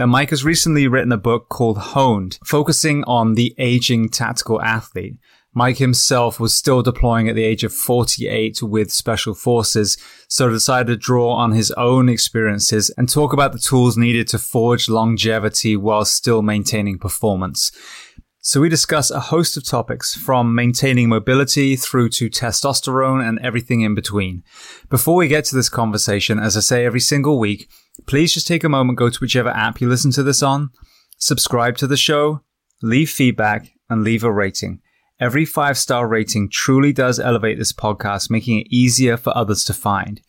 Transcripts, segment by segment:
Now, Mike has recently written a book called Honed, focusing on the aging tactical athlete. Mike himself was still deploying at the age of 48 with special forces, so decided to draw on his own experiences and talk about the tools needed to forge longevity while still maintaining performance. So we discuss a host of topics from maintaining mobility through to testosterone and everything in between. Before we get to this conversation, as I say every single week, please just take a moment, go to whichever app you listen to this on, subscribe to the show, leave feedback, and leave a rating. Every five star rating truly does elevate this podcast, making it easier for others to find.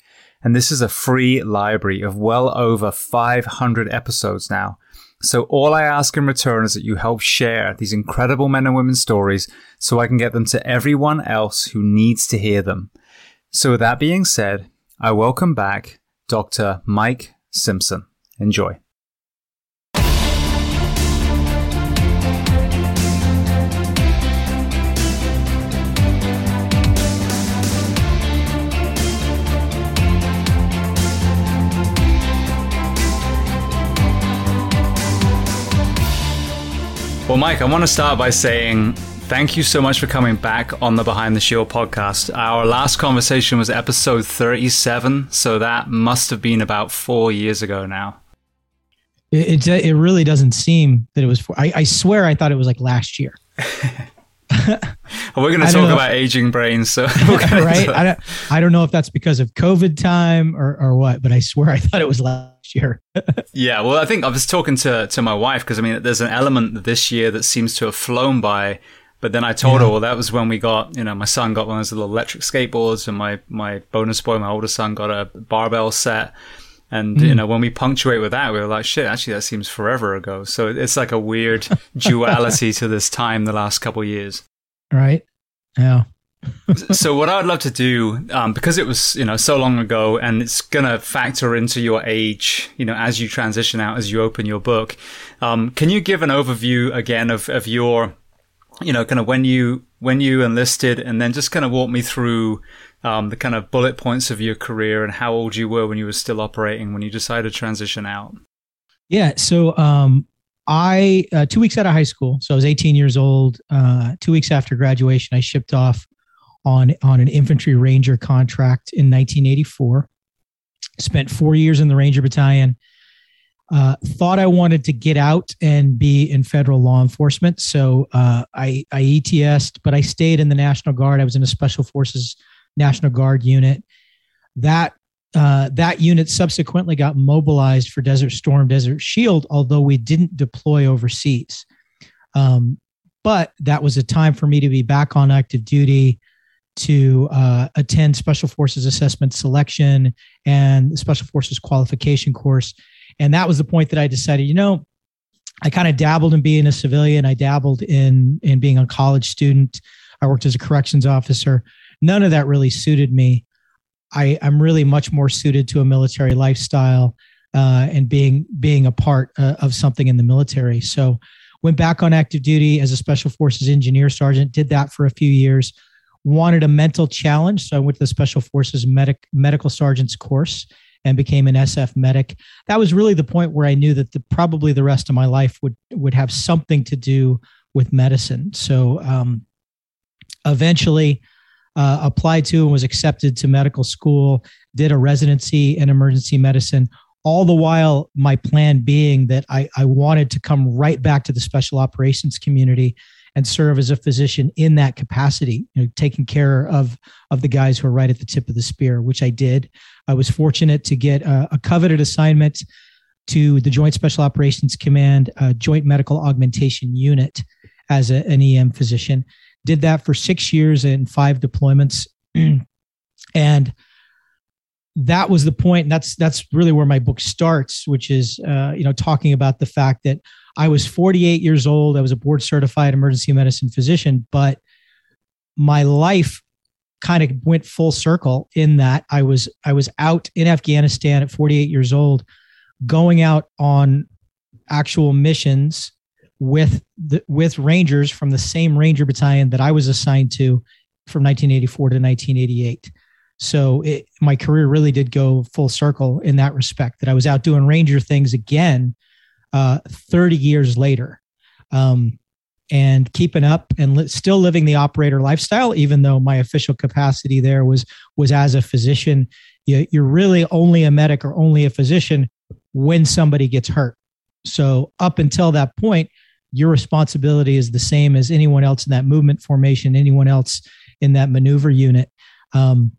And this is a free library of well over 500 episodes now. So all I ask in return is that you help share these incredible men and women stories so I can get them to everyone else who needs to hear them. So with that being said, I welcome back Dr. Mike Simpson. Enjoy. Well, Mike, I want to start by saying thank you so much for coming back on the Behind the Shield podcast. Our last conversation was episode 37, so that must have been about four years ago now. It, it, uh, it really doesn't seem that it was. Four, I, I swear I thought it was like last year. we're going to talk about aging brains, so right. I don't, I don't know if that's because of COVID time or, or what, but I swear I thought it was last year. yeah, well, I think I was talking to to my wife because I mean, there's an element this year that seems to have flown by. But then I told yeah. her, well, that was when we got, you know, my son got one of those little electric skateboards, and my my bonus boy, my older son, got a barbell set. And mm. you know, when we punctuate with that, we were like, "Shit, actually, that seems forever ago." So it's like a weird duality to this time the last couple years. Right. Yeah. so what I'd love to do, um, because it was you know so long ago, and it's gonna factor into your age, you know, as you transition out, as you open your book. Um, can you give an overview again of of your, you know, kind of when you when you enlisted, and then just kind of walk me through um, the kind of bullet points of your career and how old you were when you were still operating when you decided to transition out. Yeah. So um, I uh, two weeks out of high school, so I was 18 years old. Uh, two weeks after graduation, I shipped off on on an infantry ranger contract in 1984. Spent four years in the Ranger Battalion. Uh, thought I wanted to get out and be in federal law enforcement, so uh, I I ETSed, but I stayed in the National Guard. I was in a Special Forces National Guard unit. That uh, that unit subsequently got mobilized for Desert Storm, Desert Shield, although we didn't deploy overseas. Um, but that was a time for me to be back on active duty to uh, attend Special Forces Assessment Selection and Special Forces Qualification course. And that was the point that I decided, you know, I kind of dabbled in being a civilian. I dabbled in in being a college student. I worked as a corrections officer. None of that really suited me. I, I'm really much more suited to a military lifestyle uh, and being being a part uh, of something in the military. So went back on active duty as a special forces engineer sergeant. Did that for a few years. Wanted a mental challenge, so I went to the special forces medic medical sergeant's course and became an SF medic. That was really the point where I knew that the, probably the rest of my life would would have something to do with medicine. So um, eventually uh, applied to and was accepted to medical school, did a residency in emergency medicine. All the while, my plan being that I, I wanted to come right back to the special operations community and serve as a physician in that capacity, you know, taking care of of the guys who are right at the tip of the spear, which I did. I was fortunate to get a, a coveted assignment to the Joint Special Operations Command Joint Medical Augmentation Unit as a, an EM physician did that for six years and five deployments and that was the point. point and that's that's really where my book starts which is uh, you know talking about the fact that i was 48 years old i was a board certified emergency medicine physician but my life kind of went full circle in that i was i was out in afghanistan at 48 years old going out on actual missions with the, with Rangers from the same Ranger battalion that I was assigned to from 1984 to 1988. So it, my career really did go full circle in that respect. That I was out doing Ranger things again, uh, 30 years later, um, and keeping up and li- still living the operator lifestyle. Even though my official capacity there was was as a physician, you, you're really only a medic or only a physician when somebody gets hurt. So up until that point, your responsibility is the same as anyone else in that movement formation, anyone else in that maneuver unit. Um,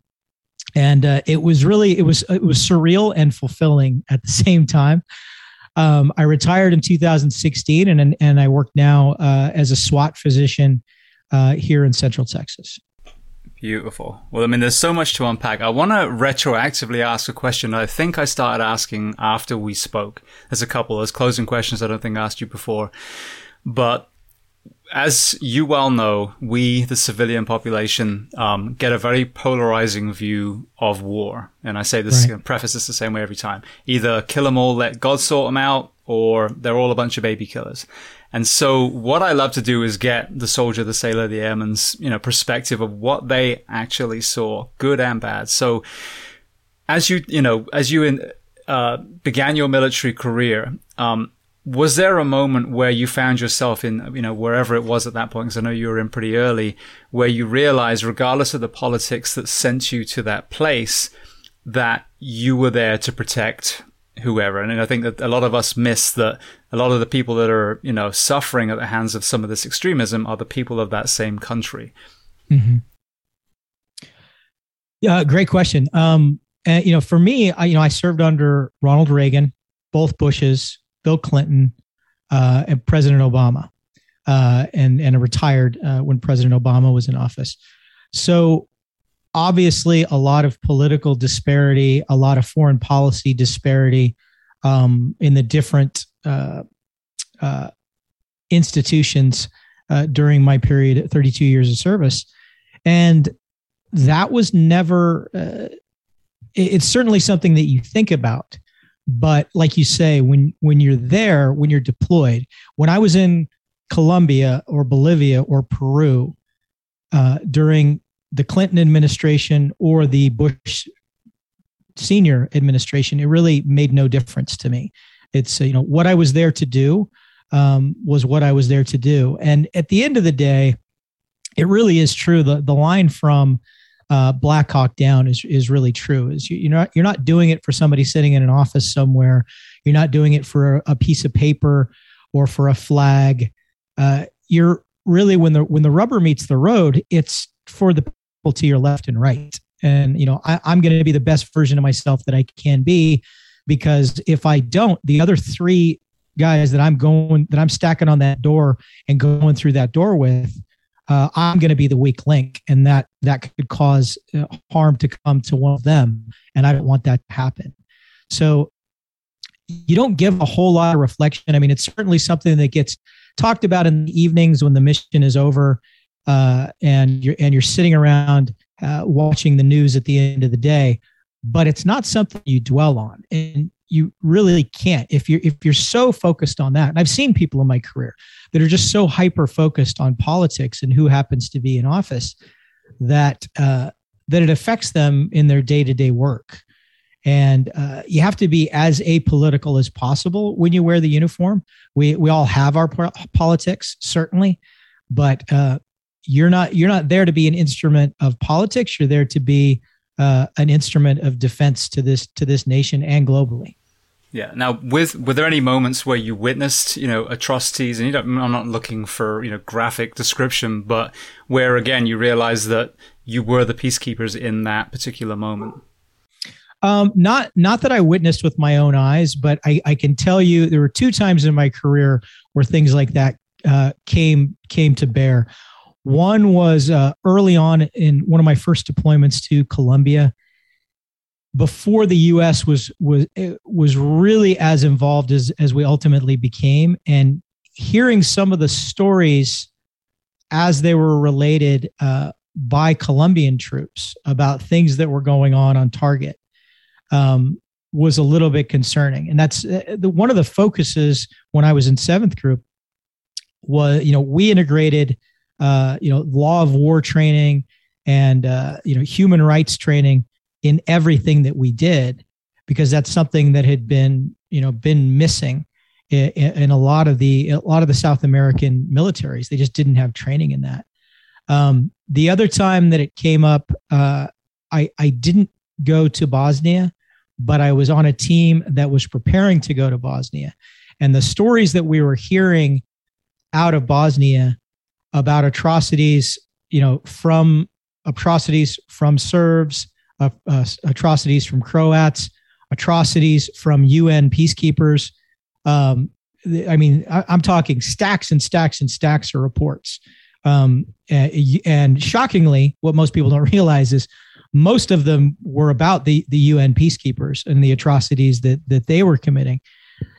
and uh, it was really it was it was surreal and fulfilling at the same time. Um, I retired in 2016, and and I work now uh, as a SWAT physician uh, here in Central Texas. Beautiful. Well, I mean, there's so much to unpack. I want to retroactively ask a question I think I started asking after we spoke. There's a couple. There's closing questions I don't think I asked you before. But as you well know, we, the civilian population, um, get a very polarizing view of war. And I say this, right. preface this the same way every time. Either kill them all, let God sort them out, or they're all a bunch of baby killers. And so what I love to do is get the soldier, the sailor, the airman's, you know, perspective of what they actually saw, good and bad. So as you, you know, as you in, uh, began your military career, um, was there a moment where you found yourself in, you know, wherever it was at that point? Because I know you were in pretty early, where you realized, regardless of the politics that sent you to that place, that you were there to protect whoever. And I think that a lot of us miss that a lot of the people that are, you know, suffering at the hands of some of this extremism are the people of that same country. Mm-hmm. Yeah, great question. Um, and, you know, for me, I, you know, I served under Ronald Reagan, both Bushes, Bill Clinton, uh, and President Obama, uh, and and retired uh, when President Obama was in office. So obviously, a lot of political disparity, a lot of foreign policy disparity um, in the different uh, uh, institutions during my period, 32 years of service, and that was never. it's certainly something that you think about but like you say when when you're there when you're deployed when i was in colombia or bolivia or peru uh, during the clinton administration or the bush senior administration it really made no difference to me it's you know what i was there to do um, was what I was there to do. And at the end of the day, it really is true. The the line from uh, Black Hawk Down is is really true. Is you, you're not you're not doing it for somebody sitting in an office somewhere. You're not doing it for a, a piece of paper or for a flag. Uh, you're really when the when the rubber meets the road, it's for the people to your left and right. And you know, I, I'm going to be the best version of myself that I can be, because if I don't, the other three guys that I'm going that I'm stacking on that door and going through that door with, uh, I'm going to be the weak link, and that that could cause uh, harm to come to one of them, and I don't want that to happen. So you don't give a whole lot of reflection. I mean, it's certainly something that gets talked about in the evenings when the mission is over, uh, and you're and you're sitting around uh, watching the news at the end of the day. But it's not something you dwell on, and you really can't if you're if you're so focused on that. And I've seen people in my career that are just so hyper focused on politics and who happens to be in office that uh, that it affects them in their day to day work. And uh, you have to be as apolitical as possible when you wear the uniform. We we all have our politics certainly, but uh, you're not you're not there to be an instrument of politics. You're there to be uh, an instrument of defense to this to this nation and globally. Yeah. Now, with were there any moments where you witnessed, you know, atrocities, and you don't, I'm not looking for you know graphic description, but where again you realized that you were the peacekeepers in that particular moment. Um, not not that I witnessed with my own eyes, but I, I can tell you there were two times in my career where things like that uh, came came to bear. One was uh, early on in one of my first deployments to Colombia before the U.S. was was was really as involved as as we ultimately became, and hearing some of the stories as they were related uh, by Colombian troops about things that were going on on target um, was a little bit concerning, and that's uh, the, one of the focuses when I was in Seventh Group was you know we integrated uh, you know law of war training and uh, you know human rights training in everything that we did because that's something that had been you know been missing in, in, a lot of the a lot of the South American militaries. They just didn't have training in that. Um, the other time that it came up, uh, I I didn't go to Bosnia, but I was on a team that was preparing to go to Bosnia, and the stories that we were hearing out of Bosnia about atrocities, you know, from atrocities from Serbs, uh, uh, atrocities from Croats, atrocities from UN peacekeepers. Um, I mean, I, am talking stacks and stacks and stacks of reports. Um, and, and, shockingly, what most people don't realize is most of them were about the the UN peacekeepers and the atrocities that that they were committing.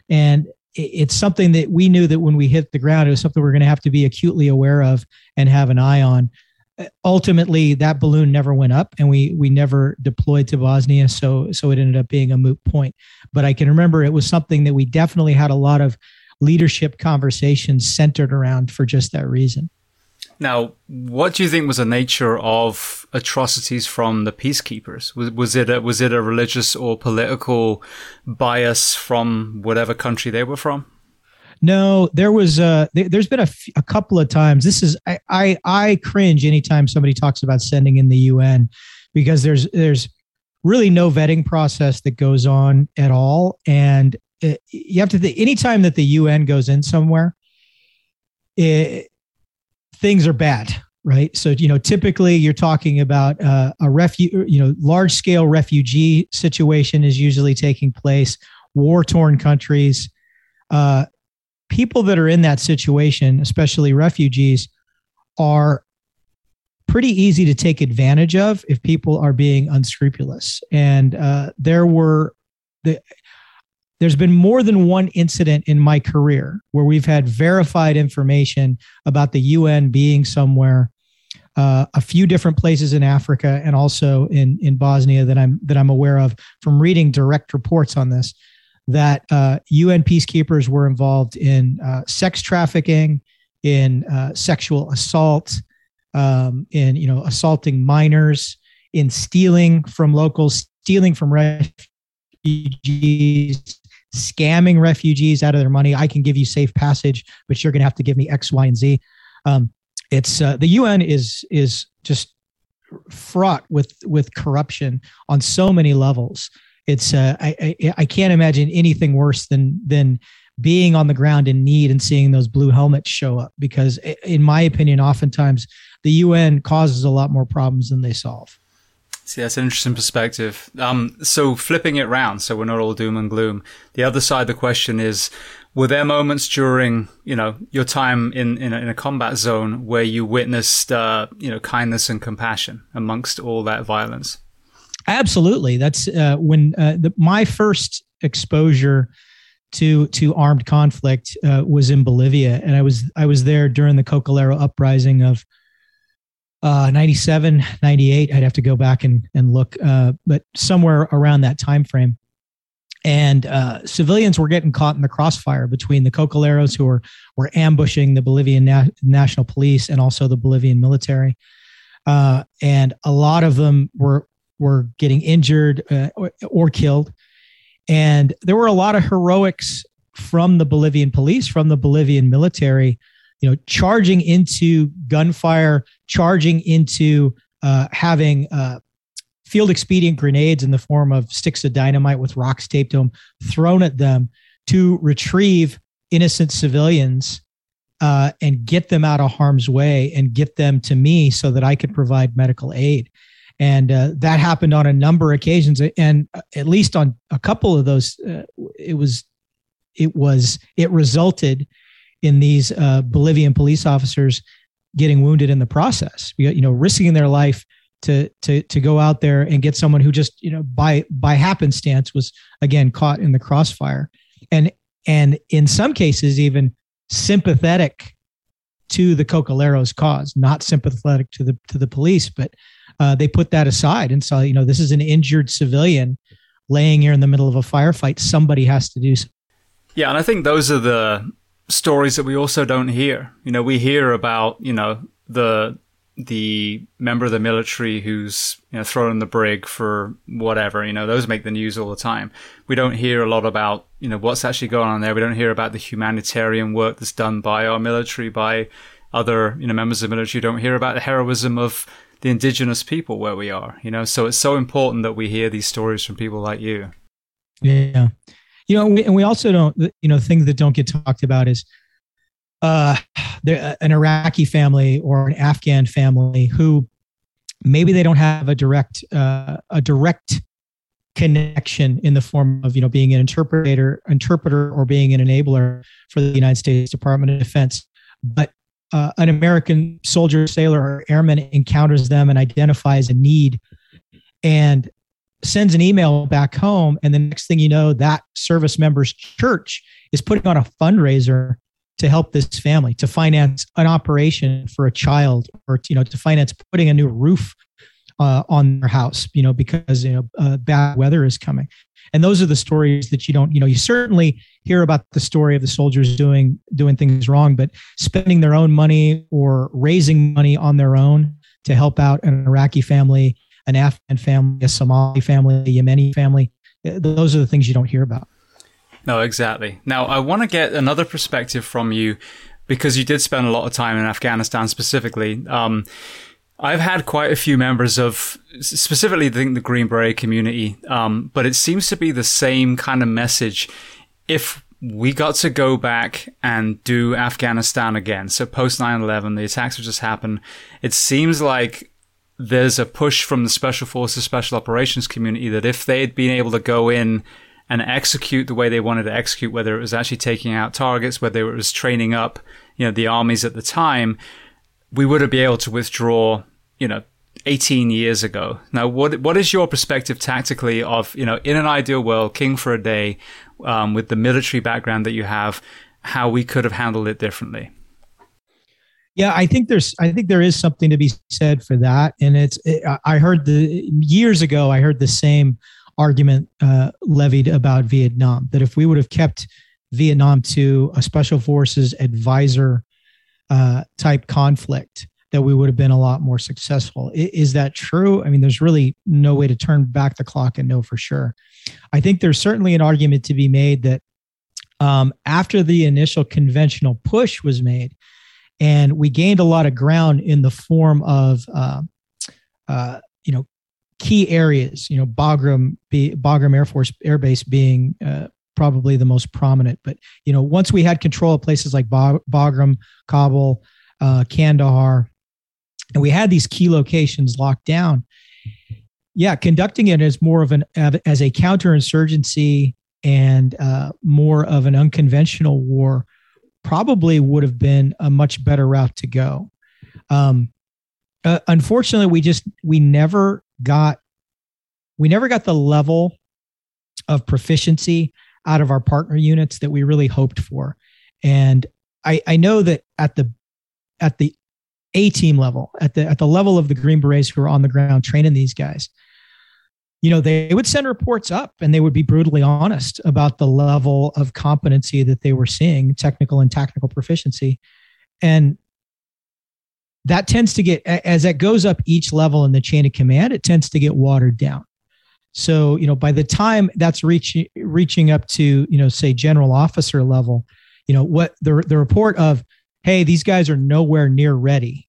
And it's something that we knew that when we hit the ground, it was something we we're going to have to be acutely aware of and have an eye on ultimately that balloon never went up and we we never deployed to Bosnia so so it ended up being a moot point. But I can remember it was something that we definitely had a lot of leadership conversations centered around for just that reason. Now what do you think was the nature of atrocities from the peacekeepers? Was was it a, was it a religious or political bias from whatever country they were from no, there was uh there, has been a, f- a couple of times. This is I, I I cringe anytime somebody talks about sending in the UN because there's there's really no vetting process that goes on at all, and it, you have to think anytime that the UN goes in somewhere, it, things are bad, right? So you know, typically you're talking about uh, a refu- you know, large scale refugee situation is usually taking place, war torn countries. Uh, people that are in that situation, especially refugees, are pretty easy to take advantage of if people are being unscrupulous. And uh, there were the there's been more than one incident in my career where we've had verified information about the UN being somewhere, uh, a few different places in Africa and also in in Bosnia that I'm that I'm aware of from reading direct reports on this that uh, UN peacekeepers were involved in uh, sex trafficking, in uh, sexual assault, um, in you know assaulting minors, in stealing from locals, stealing from refugees, scamming refugees out of their money. I can give you safe passage, but you're going to have to give me X, Y, and Z. Um, it's uh, the UN is is just fraught with with corruption on so many levels. It's uh, I, I I can't imagine anything worse than than being on the ground in need and seeing those blue helmets show up because in my opinion oftentimes the UN causes a lot more problems than they solve. See, that's an interesting perspective. Um, so flipping it round, so we're not all doom and gloom. The other side of the question is, were there moments during, you know, your time in, in, a, in a combat zone where you witnessed, uh, you know, kindness and compassion amongst all that violence? Absolutely. That's uh, when uh, the, my first exposure to to armed conflict uh, was in Bolivia, and I was I was there during the Cocalero uprising of uh, 97, 98. I'd have to go back and, and look, uh, but somewhere around that time frame. And uh, civilians were getting caught in the crossfire between the Cocaleros who were, were ambushing the Bolivian Na- National Police and also the Bolivian military. Uh, and a lot of them were, were getting injured uh, or, or killed. And there were a lot of heroics from the Bolivian police, from the Bolivian military you know, charging into gunfire, charging into uh, having uh, field expedient grenades in the form of sticks of dynamite with rocks taped to them thrown at them to retrieve innocent civilians uh, and get them out of harm's way and get them to me so that I could provide medical aid. And uh, that happened on a number of occasions, and uh, at least on a couple of those, uh, it was, it was, it resulted in these uh, Bolivian police officers getting wounded in the process. You know, risking their life to to to go out there and get someone who just you know by by happenstance was again caught in the crossfire, and and in some cases even sympathetic to the Cocaleros cause, not sympathetic to the to the police, but uh, they put that aside and saw you know this is an injured civilian laying here in the middle of a firefight. Somebody has to do. Something. Yeah, and I think those are the stories that we also don't hear. You know, we hear about, you know, the the member of the military who's you know thrown in the brig for whatever you know those make the news all the time we don't hear a lot about you know what's actually going on there we don't hear about the humanitarian work that's done by our military by other you know members of the military we don't hear about the heroism of the indigenous people where we are you know? So it's so important that we hear these stories from people like you. Yeah. You know, and we also don't, you know, things that don't get talked about is uh, an Iraqi family or an Afghan family who maybe they don't have a direct, uh, a direct connection in the form of, you know, being an interpreter, interpreter or being an enabler for the United States Department of Defense, but uh, an American soldier, sailor, or airman encounters them and identifies a need and sends an email back home. And the next thing you know that service member's church is putting on a fundraiser to help this family to finance an operation for a child or you know to finance putting a new roof uh, on their house you know because you know uh, bad weather is coming and those are the stories that you don't you know you certainly hear about the story of the soldiers doing doing things wrong but spending their own money or raising money on their own to help out an iraqi family an Afghan family, a Somali family, a Yemeni family. Those are the things you don't hear about. No, exactly. Now, I want to get another perspective from you because you did spend a lot of time in Afghanistan specifically. Um, I've had quite a few members of specifically the, the Green Beret community, um, but it seems to be the same kind of message. If we got to go back and do Afghanistan again, so post 9 11, the attacks would just happen, it seems like there's a push from the special forces, special operations community that if they had been able to go in and execute the way they wanted to execute, whether it was actually taking out targets, whether it was training up, you know, the armies at the time, we would have been able to withdraw, you know, 18 years ago. Now, what what is your perspective tactically of, you know, in an ideal world, king for a day, um, with the military background that you have, how we could have handled it differently? Yeah, I think there's I think there is something to be said for that, and it's it, I heard the years ago I heard the same argument uh, levied about Vietnam that if we would have kept Vietnam to a special forces advisor uh, type conflict, that we would have been a lot more successful. Is that true? I mean, there's really no way to turn back the clock and know for sure. I think there's certainly an argument to be made that um, after the initial conventional push was made, and we gained a lot of ground in the form of, uh, uh, you know, key areas. You know, Bagram, Bagram Air Force Air Base being uh, probably the most prominent. But you know, once we had control of places like Bagram, Kabul, uh, Kandahar, and we had these key locations locked down. Yeah, conducting it as more of an as a counterinsurgency and uh, more of an unconventional war probably would have been a much better route to go. Um, uh, unfortunately, we just we never got we never got the level of proficiency out of our partner units that we really hoped for. And I, I know that at the at the A team level, at the at the level of the Green Berets who are on the ground training these guys, you know, they would send reports up and they would be brutally honest about the level of competency that they were seeing, technical and tactical proficiency. And that tends to get, as it goes up each level in the chain of command, it tends to get watered down. So, you know, by the time that's reaching reaching up to, you know, say general officer level, you know, what the the report of, hey, these guys are nowhere near ready.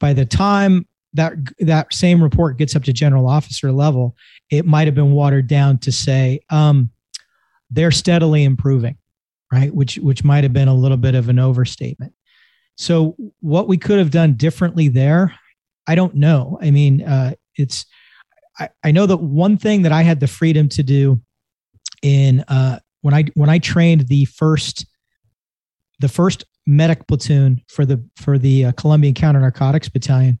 By the time that that same report gets up to general officer level, it might have been watered down to say um, they're steadily improving, right? Which which might have been a little bit of an overstatement. So what we could have done differently there, I don't know. I mean, uh, it's I, I know that one thing that I had the freedom to do in uh, when I when I trained the first the first medic platoon for the for the uh, Colombian Counter Narcotics Battalion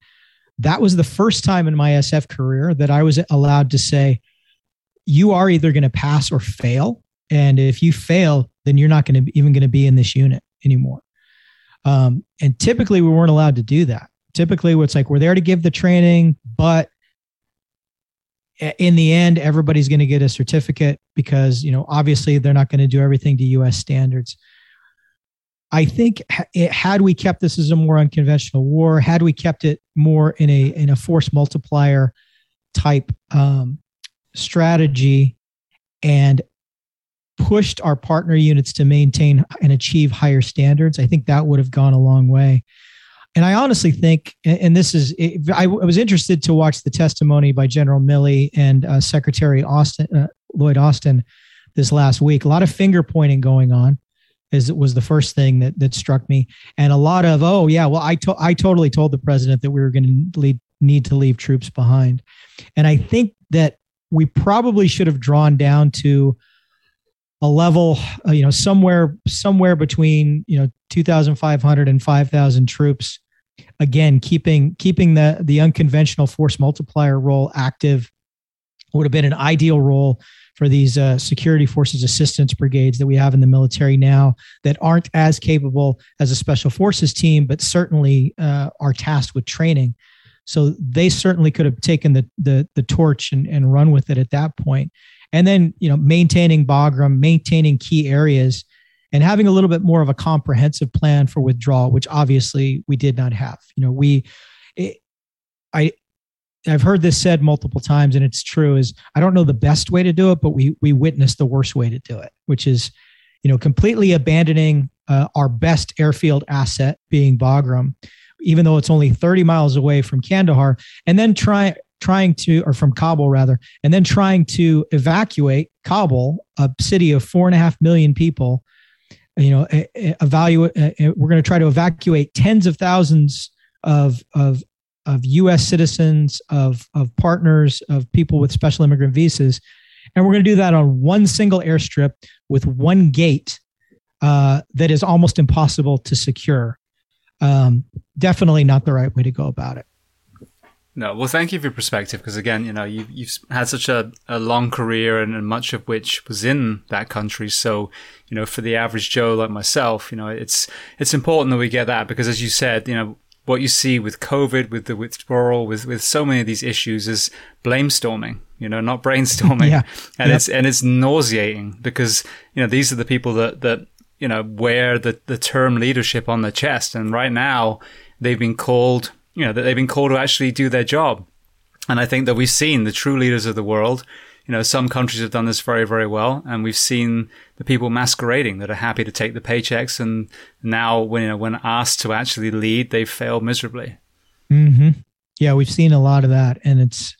that was the first time in my SF career that I was allowed to say, you are either going to pass or fail. And if you fail, then you're not going to even going to be in this unit anymore. Um, and typically we weren't allowed to do that. Typically it's like we're there to give the training, but in the end, everybody's going to get a certificate because, you know, obviously they're not going to do everything to US standards. I think it, had we kept this as a more unconventional war, had we kept it more in a in a force multiplier type um, strategy, and pushed our partner units to maintain and achieve higher standards, I think that would have gone a long way. And I honestly think, and this is, I was interested to watch the testimony by General Milley and uh, Secretary Austin, uh, Lloyd Austin this last week. A lot of finger pointing going on is was the first thing that that struck me. And a lot of oh yeah well i to- i totally told the president that we were going to need to leave troops behind. And i think that we probably should have drawn down to a level uh, you know somewhere somewhere between you know 2500 and 5000 troops. Again keeping keeping the the unconventional force multiplier role active would have been an ideal role for these uh, security forces assistance brigades that we have in the military now that aren't as capable as a special forces team, but certainly uh, are tasked with training. So they certainly could have taken the the, the torch and, and run with it at that point. And then you know maintaining Bagram, maintaining key areas, and having a little bit more of a comprehensive plan for withdrawal, which obviously we did not have. You know, we it, I I've heard this said multiple times, and it's true. Is I don't know the best way to do it, but we we witnessed the worst way to do it, which is, you know, completely abandoning uh, our best airfield asset, being Bagram, even though it's only 30 miles away from Kandahar, and then try trying to, or from Kabul rather, and then trying to evacuate Kabul, a city of four and a half million people. You know, evaluate. We're going to try to evacuate tens of thousands of of of U.S. citizens, of of partners, of people with special immigrant visas, and we're going to do that on one single airstrip with one gate uh, that is almost impossible to secure. Um, definitely not the right way to go about it. No, well, thank you for your perspective because again, you know, you've, you've had such a, a long career and, and, much of which was in that country. So, you know, for the average Joe like myself, you know, it's it's important that we get that because, as you said, you know, what you see with COVID, with the withdrawal, with, with so many of these issues is blame storming, you know, not brainstorming. yeah. And yep. it's, and it's nauseating because, you know, these are the people that, that, you know, wear the, the term leadership on their chest. And right now they've been called, you know, that they've been called to actually do their job. And I think that we've seen the true leaders of the world, you know, some countries have done this very, very well. And we've seen the people masquerading that are happy to take the paychecks. And now when, you know, when asked to actually lead, they fail miserably. Mm-hmm. Yeah, we've seen a lot of that. And it's,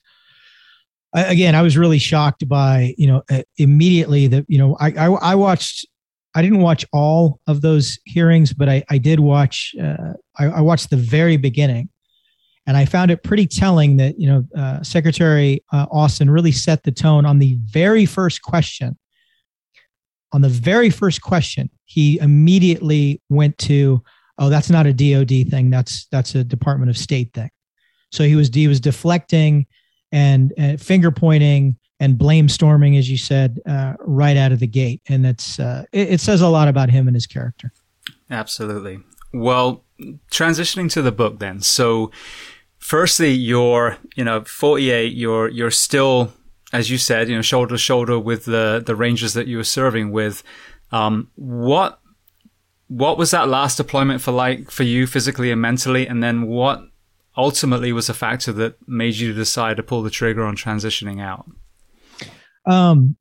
again, I was really shocked by, you know, immediately that, you know, I, I, I watched I didn't watch all of those hearings, but I, I did watch. Uh, I, I, watched the very beginning, and I found it pretty telling that you know uh, Secretary uh, Austin really set the tone on the very first question. On the very first question, he immediately went to, "Oh, that's not a DoD thing. That's that's a Department of State thing." So he was he was deflecting and, finger pointing and blame storming, as you said, uh, right out of the gate. And that's uh, it, it, says a lot about him and his character. Absolutely. Well, transitioning to the book then. So, firstly, you're you know 48. You're you're still, as you said, you know, shoulder to shoulder with the the Rangers that you were serving with. Um, what what was that last deployment for like for you physically and mentally, and then what ultimately was a factor that made you decide to pull the trigger on transitioning out? Um,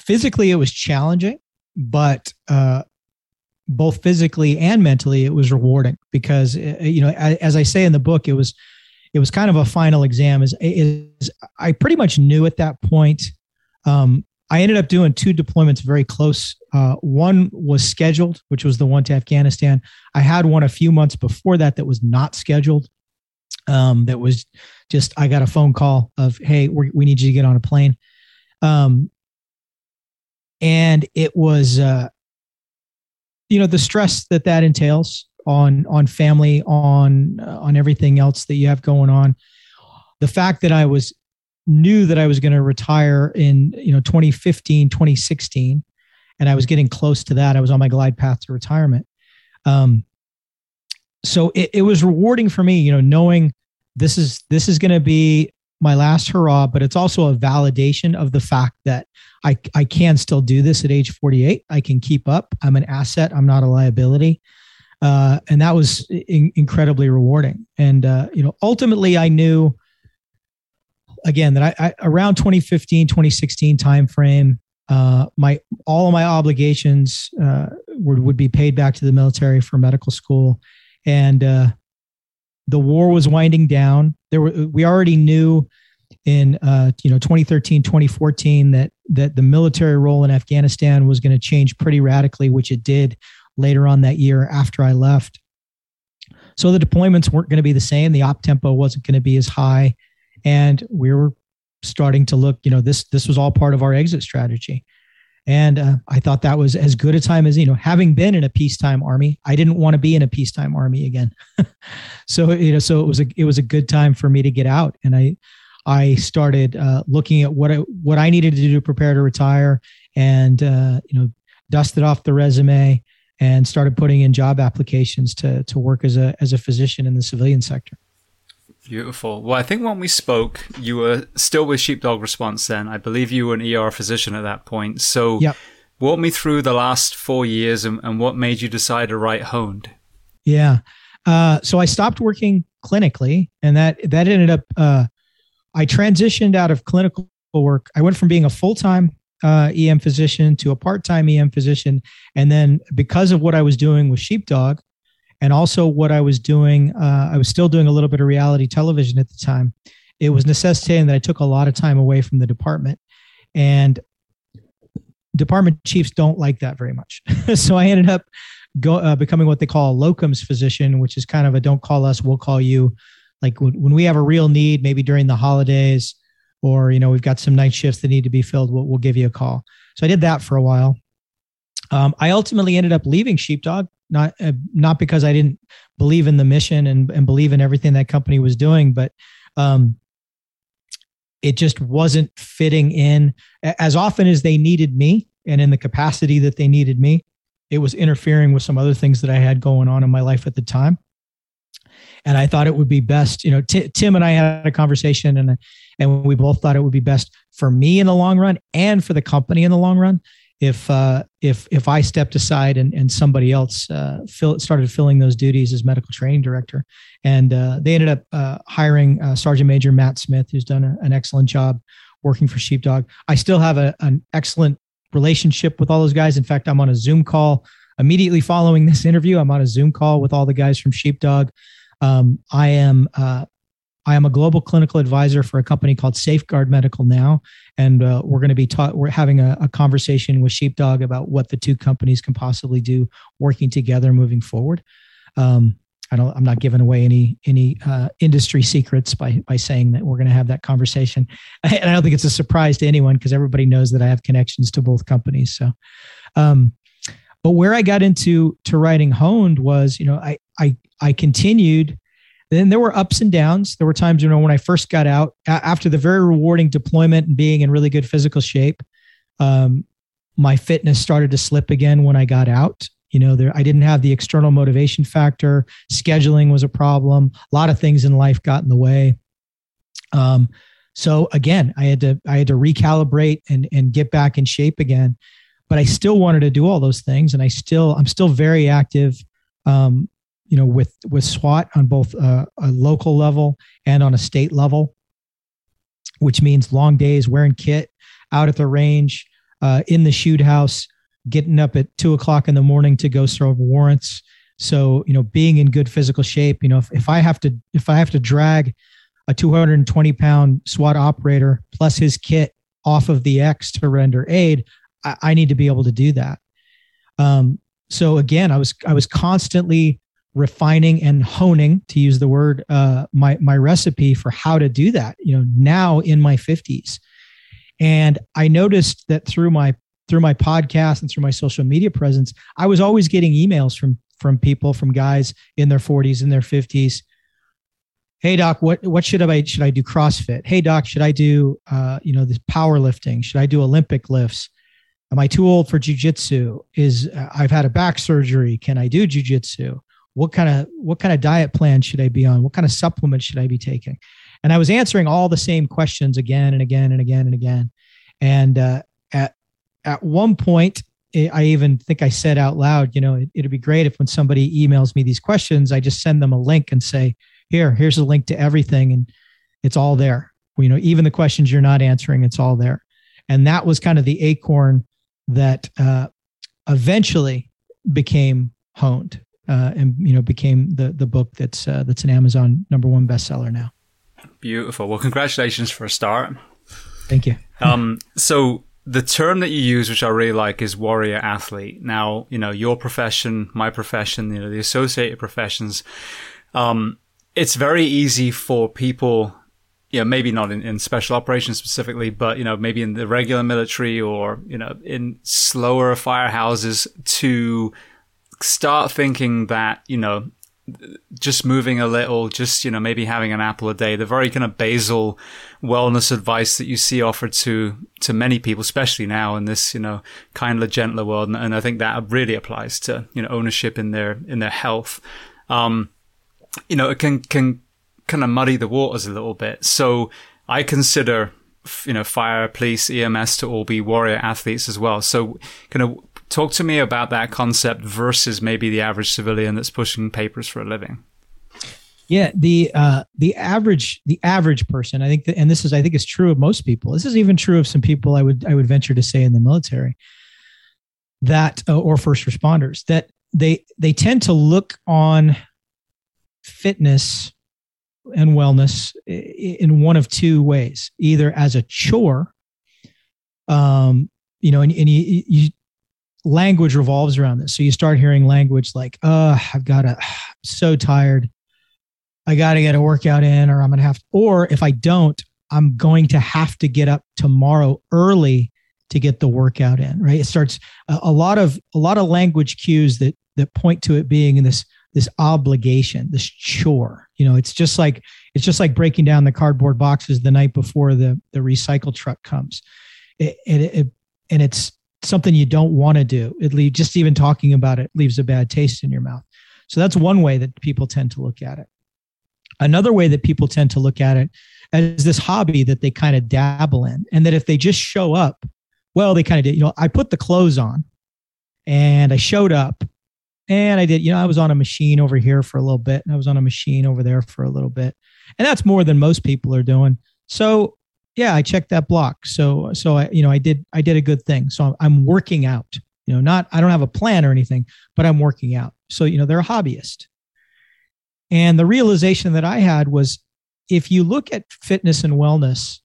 physically, it was challenging, but uh, both physically and mentally, it was rewarding because uh, you know, as I say in the book, it was it was kind of a final exam. Is is I pretty much knew at that point. Um, I ended up doing two deployments very close. Uh, one was scheduled, which was the one to Afghanistan. I had one a few months before that that was not scheduled. Um, that was just I got a phone call of, "Hey, we need you to get on a plane." Um, and it was, uh, you know, the stress that that entails on on family, on uh, on everything else that you have going on. The fact that I was knew that I was going to retire in you know 2015, 2016, and I was getting close to that. I was on my glide path to retirement. Um, so it, it was rewarding for me, you know, knowing this is this is going to be my last hurrah, but it's also a validation of the fact that I, I can still do this at age 48. I can keep up. I'm an asset. I'm not a liability. Uh, and that was in, incredibly rewarding. And, uh, you know, ultimately I knew again that I, I around 2015, 2016 timeframe, uh, my, all of my obligations, uh, would, would be paid back to the military for medical school. And, uh, the war was winding down. There were we already knew in uh, you know 2013 2014 that that the military role in Afghanistan was going to change pretty radically, which it did later on that year after I left. So the deployments weren't going to be the same. The op tempo wasn't going to be as high, and we were starting to look. You know, this this was all part of our exit strategy. And uh, I thought that was as good a time as, you know, having been in a peacetime army, I didn't want to be in a peacetime army again. so, you know, so it was a, it was a good time for me to get out. And I, I started uh, looking at what I, what I needed to do to prepare to retire and, uh, you know, dusted off the resume and started putting in job applications to, to work as a, as a physician in the civilian sector. Beautiful. Well, I think when we spoke, you were still with Sheepdog Response then. I believe you were an ER physician at that point. So, yep. walk me through the last four years and, and what made you decide to write Honed. Yeah. Uh, so I stopped working clinically, and that that ended up. Uh, I transitioned out of clinical work. I went from being a full time uh, EM physician to a part time EM physician, and then because of what I was doing with Sheepdog, and also what I was doing, uh, I was still doing a little bit of reality television at the time. It was necessitating that I took a lot of time away from the department, and department chiefs don't like that very much. so I ended up go, uh, becoming what they call a locums physician, which is kind of a don't call us, we'll call you. Like when, when we have a real need, maybe during the holidays, or you know we've got some night shifts that need to be filled, we'll, we'll give you a call. So I did that for a while. Um, I ultimately ended up leaving Sheepdog not uh, not because I didn't believe in the mission and, and believe in everything that company was doing, but um, it just wasn't fitting in as often as they needed me and in the capacity that they needed me. It was interfering with some other things that I had going on in my life at the time. And I thought it would be best, you know, T- Tim and I had a conversation and, and we both thought it would be best for me in the long run and for the company in the long run if uh, if if I stepped aside and, and somebody else uh, fill, started filling those duties as medical training director, and uh, they ended up uh, hiring uh, Sergeant Major Matt Smith, who's done a, an excellent job working for Sheepdog. I still have a, an excellent relationship with all those guys. In fact, I'm on a Zoom call immediately following this interview. I'm on a Zoom call with all the guys from Sheepdog. Um, I am uh, I am a global clinical advisor for a company called Safeguard Medical now, and uh, we're going to be taught. We're having a, a, conversation with Sheepdog about what the two companies can possibly do working together moving forward. Um, I don't. I'm not giving away any any uh, industry secrets by by saying that we're going to have that conversation, and I don't think it's a surprise to anyone because everybody knows that I have connections to both companies. So, um, but where I got into to writing honed was, you know, I I I continued then there were ups and downs. There were times, you know, when I first got out after the very rewarding deployment and being in really good physical shape, um, my fitness started to slip again when I got out. You know, there I didn't have the external motivation factor. Scheduling was a problem. A lot of things in life got in the way. Um, so again, I had to I had to recalibrate and and get back in shape again. But I still wanted to do all those things, and I still I'm still very active um, you know, with with SWAT on both uh, a local level and on a state level, which means long days wearing kit out at the range, uh, in the shoot house, getting up at two o'clock in the morning to go serve warrants. So you know, being in good physical shape. You know, if, if I have to if I have to drag a 220 pound SWAT operator plus his kit off of the X to render aid, I, I need to be able to do that. Um, so again, I was I was constantly refining and honing to use the word uh, my my recipe for how to do that you know now in my 50s and i noticed that through my through my podcast and through my social media presence i was always getting emails from from people from guys in their 40s in their 50s hey doc what what should i should i do crossfit? Hey doc should i do uh, you know this powerlifting? Should i do olympic lifts? Am i too old for jujitsu? Is uh, i've had a back surgery. Can i do jujitsu what kind of what kind of diet plan should i be on? What kind of supplements should i be taking? And i was answering all the same questions again and again and again and again. And uh, at at one point i even think i said out loud you know it, it'd be great if when somebody emails me these questions i just send them a link and say here here's a link to everything and it's all there. You know even the questions you're not answering it's all there. And that was kind of the acorn that uh, eventually became honed uh, and you know became the the book that's uh, that's an Amazon number one bestseller now. Beautiful. Well, congratulations for a start. Thank you. um, so the term that you use, which I really like, is warrior athlete. Now, you know, your profession, my profession, you know, the associated professions. Um, it's very easy for people, you know, maybe not in, in special operations specifically, but, you know, maybe in the regular military or, you know, in slower firehouses to start thinking that, you know, just moving a little, just, you know, maybe having an apple a day, the very kind of basal wellness advice that you see offered to, to many people, especially now in this, you know, kinder, gentler world. And, and I think that really applies to, you know, ownership in their, in their health. Um, you know, it can, can kind of muddy the waters a little bit. So I consider, you know, fire, police, EMS to all be warrior athletes as well. So kind of Talk to me about that concept versus maybe the average civilian that's pushing papers for a living. Yeah, the uh, the average the average person, I think, that, and this is I think is true of most people. This is even true of some people I would I would venture to say in the military that uh, or first responders that they they tend to look on fitness and wellness in one of two ways either as a chore um you know and, and you, you language revolves around this. So you start hearing language like, "Oh, I've got to, so tired. I got to get a workout in, or I'm have, to, or if I don't, I'm going to have to get up tomorrow early to get the workout in." Right? It starts a, a lot of a lot of language cues that that point to it being in this this obligation, this chore. You know, it's just like it's just like breaking down the cardboard boxes the night before the the recycle truck comes. It, it, it and it's something you don't want to do. It leaves just even talking about it leaves a bad taste in your mouth. So that's one way that people tend to look at it. Another way that people tend to look at it as this hobby that they kind of dabble in, and that if they just show up, well, they kind of did. You know, I put the clothes on, and I showed up, and I did. You know, I was on a machine over here for a little bit, and I was on a machine over there for a little bit, and that's more than most people are doing. So yeah, I checked that block. So so I you know I did I did a good thing. So I'm working out. You know, not I don't have a plan or anything, but I'm working out. So you know they're a hobbyist. And the realization that I had was if you look at fitness and wellness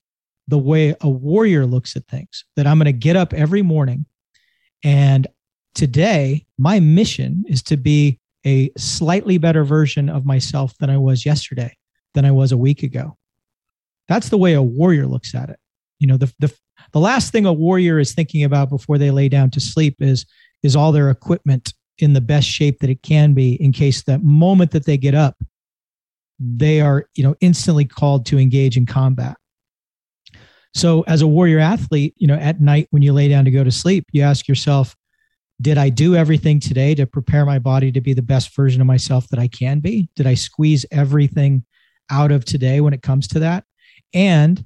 the way a warrior looks at things, that I'm going to get up every morning and today my mission is to be a slightly better version of myself than I was yesterday, than I was a week ago. That's the way a warrior looks at it. You know, the, the, the last thing a warrior is thinking about before they lay down to sleep is, is all their equipment in the best shape that it can be in case that moment that they get up, they are, you know, instantly called to engage in combat. So as a warrior athlete, you know, at night when you lay down to go to sleep, you ask yourself, did I do everything today to prepare my body to be the best version of myself that I can be? Did I squeeze everything out of today when it comes to that? And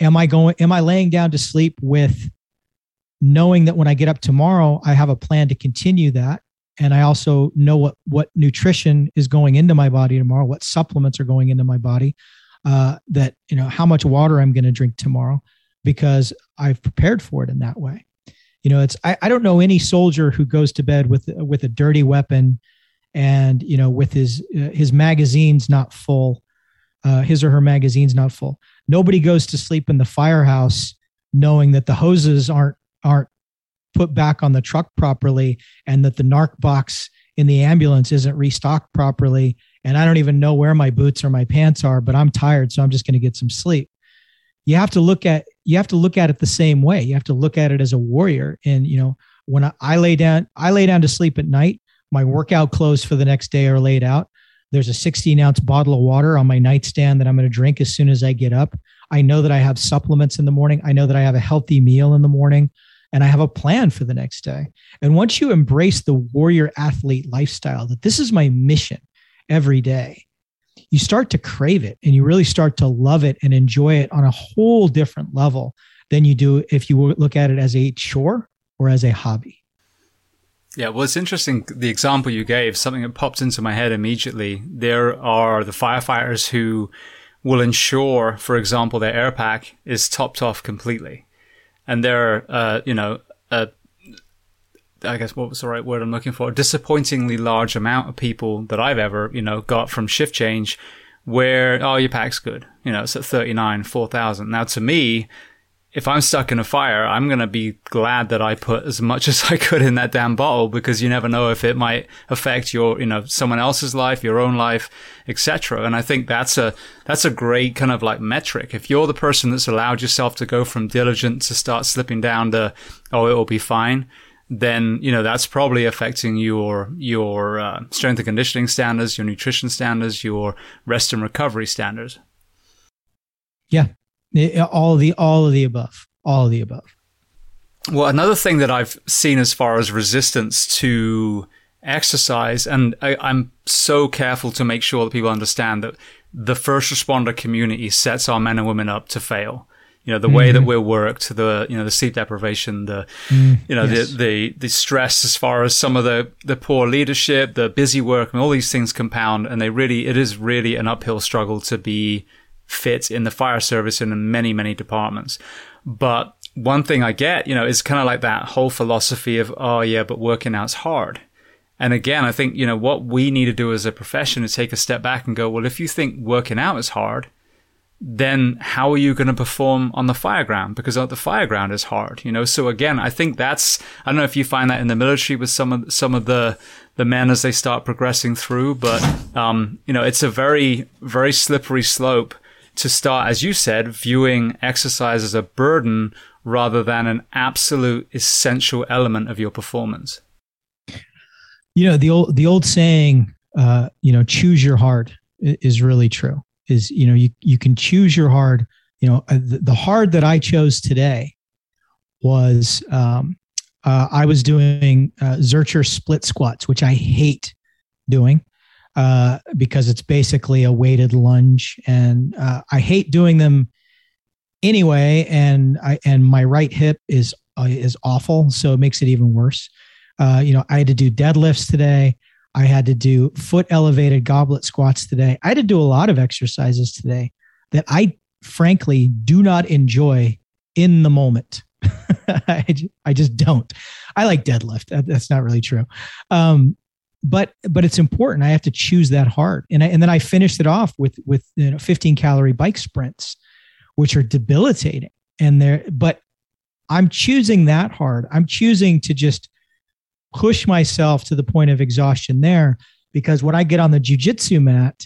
am I going am I laying down to sleep with knowing that when I get up tomorrow I have a plan to continue that and I also know what what nutrition is going into my body tomorrow, what supplements are going into my body, uh, that you know how much water I'm going to drink tomorrow because I've prepared for it in that way. You know, it's I, I don't know any soldier who goes to bed with with a dirty weapon and you know with his uh, his magazines not full, uh, his or her magazines not full. Nobody goes to sleep in the firehouse knowing that the hoses aren't aren't put back on the truck properly and that the narc box in the ambulance isn't restocked properly and I don't even know where my boots or my pants are, but I'm tired, so I'm just going to get some sleep. You have to look at you have to look at it the same way. You have to look at it as a warrior. And you know, when I, I lay down, I lay down to sleep at night. My workout clothes for the next day are laid out. There's a 16 ounce bottle of water on my nightstand that I'm going to drink as soon as I get up. I know that I have supplements in the morning. I know that I have a healthy meal in the morning and I have a plan for the next day. And once you embrace the warrior athlete lifestyle, that this is my mission, every day, you start to crave it and you really start to love it and enjoy it on a whole different level than you do if you look at it as a chore or as a hobby. Yeah, well, it's interesting. The example you gave, something that popped into my head immediately. There are the firefighters who will ensure, for example, their air pack is topped off completely. And they're, uh, you know, a I guess what was the right word I'm looking for? A disappointingly large amount of people that I've ever, you know, got from shift change where, oh, your pack's good. You know, it's at 39, 4,000. Now to me, if I'm stuck in a fire, I'm going to be glad that I put as much as I could in that damn bottle because you never know if it might affect your, you know, someone else's life, your own life, etc. And I think that's a, that's a great kind of like metric. If you're the person that's allowed yourself to go from diligent to start slipping down to, oh, it will be fine then you know that's probably affecting your your uh, strength and conditioning standards, your nutrition standards, your rest and recovery standards. Yeah, all the all of the above, all of the above. Well, another thing that I've seen as far as resistance to exercise, and I, I'm so careful to make sure that people understand that the first responder community sets our men and women up to fail you know the mm-hmm. way that mm-hmm. we're worked the you know the sleep deprivation the mm, you know yes. the, the the stress as far as some of the the poor leadership the busy work and all these things compound and they really it is really an uphill struggle to be fit in the fire service and in many many departments but one thing i get you know is kind of like that whole philosophy of oh yeah but working out's hard and again, I think, you know, what we need to do as a profession is take a step back and go, well, if you think working out is hard, then how are you going to perform on the fireground? Because the fireground is hard, you know. So again, I think that's I don't know if you find that in the military with some of some of the the men as they start progressing through, but um, you know, it's a very very slippery slope to start, as you said, viewing exercise as a burden rather than an absolute essential element of your performance. You know, the old the old saying, uh, you know, choose your heart is really true is you know you you can choose your hard you know uh, the, the hard that i chose today was um, uh, i was doing uh, zercher split squats which i hate doing uh, because it's basically a weighted lunge and uh, i hate doing them anyway and i and my right hip is uh, is awful so it makes it even worse uh, you know i had to do deadlifts today I had to do foot elevated goblet squats today. I had to do a lot of exercises today that I frankly do not enjoy in the moment. I, just, I just don't. I like deadlift. That's not really true. Um, but but it's important. I have to choose that hard, and I, and then I finished it off with with you know 15 calorie bike sprints, which are debilitating. And there, but I'm choosing that hard. I'm choosing to just push myself to the point of exhaustion there because when I get on the jujitsu mat,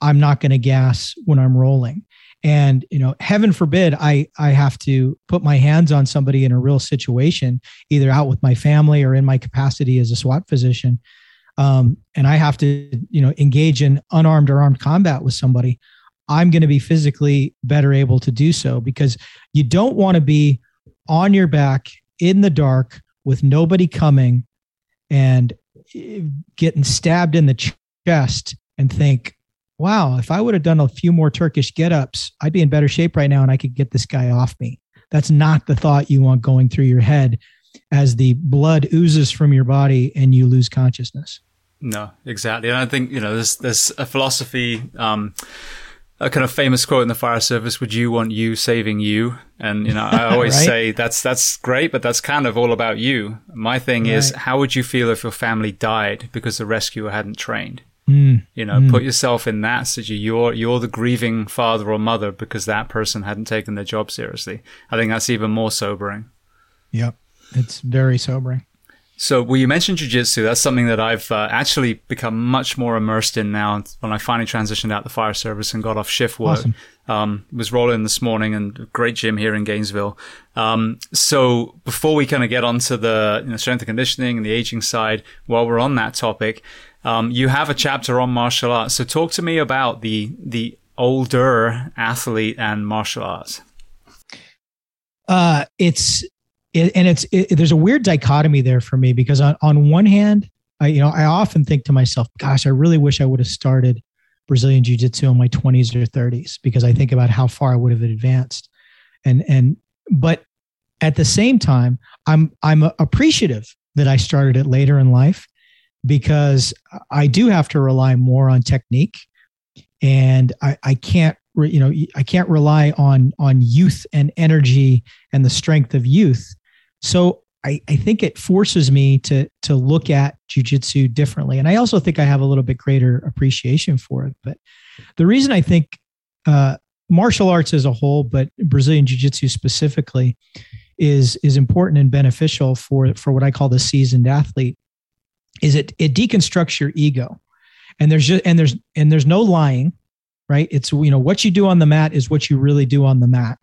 I'm not going to gas when I'm rolling. And you know, heaven forbid I I have to put my hands on somebody in a real situation, either out with my family or in my capacity as a SWAT physician, um, and I have to you know engage in unarmed or armed combat with somebody. I'm going to be physically better able to do so because you don't want to be on your back in the dark with nobody coming and eh, getting stabbed in the chest and think, wow, if I would have done a few more Turkish get ups, I'd be in better shape right now and I could get this guy off me. That's not the thought you want going through your head as the blood oozes from your body and you lose consciousness. No, exactly. And I think, you know, there's, there's a philosophy, um, a kind of famous quote in the fire service would you want you saving you and you know i always right? say that's that's great but that's kind of all about you my thing right. is how would you feel if your family died because the rescuer hadn't trained mm. you know mm. put yourself in that situation you're you're the grieving father or mother because that person hadn't taken their job seriously i think that's even more sobering yep it's very sobering so, well, you mentioned jujitsu. That's something that I've uh, actually become much more immersed in now. When I finally transitioned out the fire service and got off shift work, awesome. um, was rolling this morning and great gym here in Gainesville. Um, so, before we kind of get onto the you know, strength and conditioning and the aging side, while we're on that topic, um, you have a chapter on martial arts. So, talk to me about the the older athlete and martial arts. Uh, it's it, and it's it, there's a weird dichotomy there for me because on, on one hand i you know i often think to myself gosh i really wish i would have started brazilian jiu-jitsu in my 20s or 30s because i think about how far i would have advanced and and but at the same time i'm i'm appreciative that i started it later in life because i do have to rely more on technique and i i can't you know i can't rely on on youth and energy and the strength of youth so I, I think it forces me to to look at jujitsu differently. And I also think I have a little bit greater appreciation for it. But the reason I think uh, martial arts as a whole, but Brazilian jiu-jitsu specifically, is is important and beneficial for for what I call the seasoned athlete, is it it deconstructs your ego. And there's just and there's and there's no lying, right? It's you know what you do on the mat is what you really do on the mat.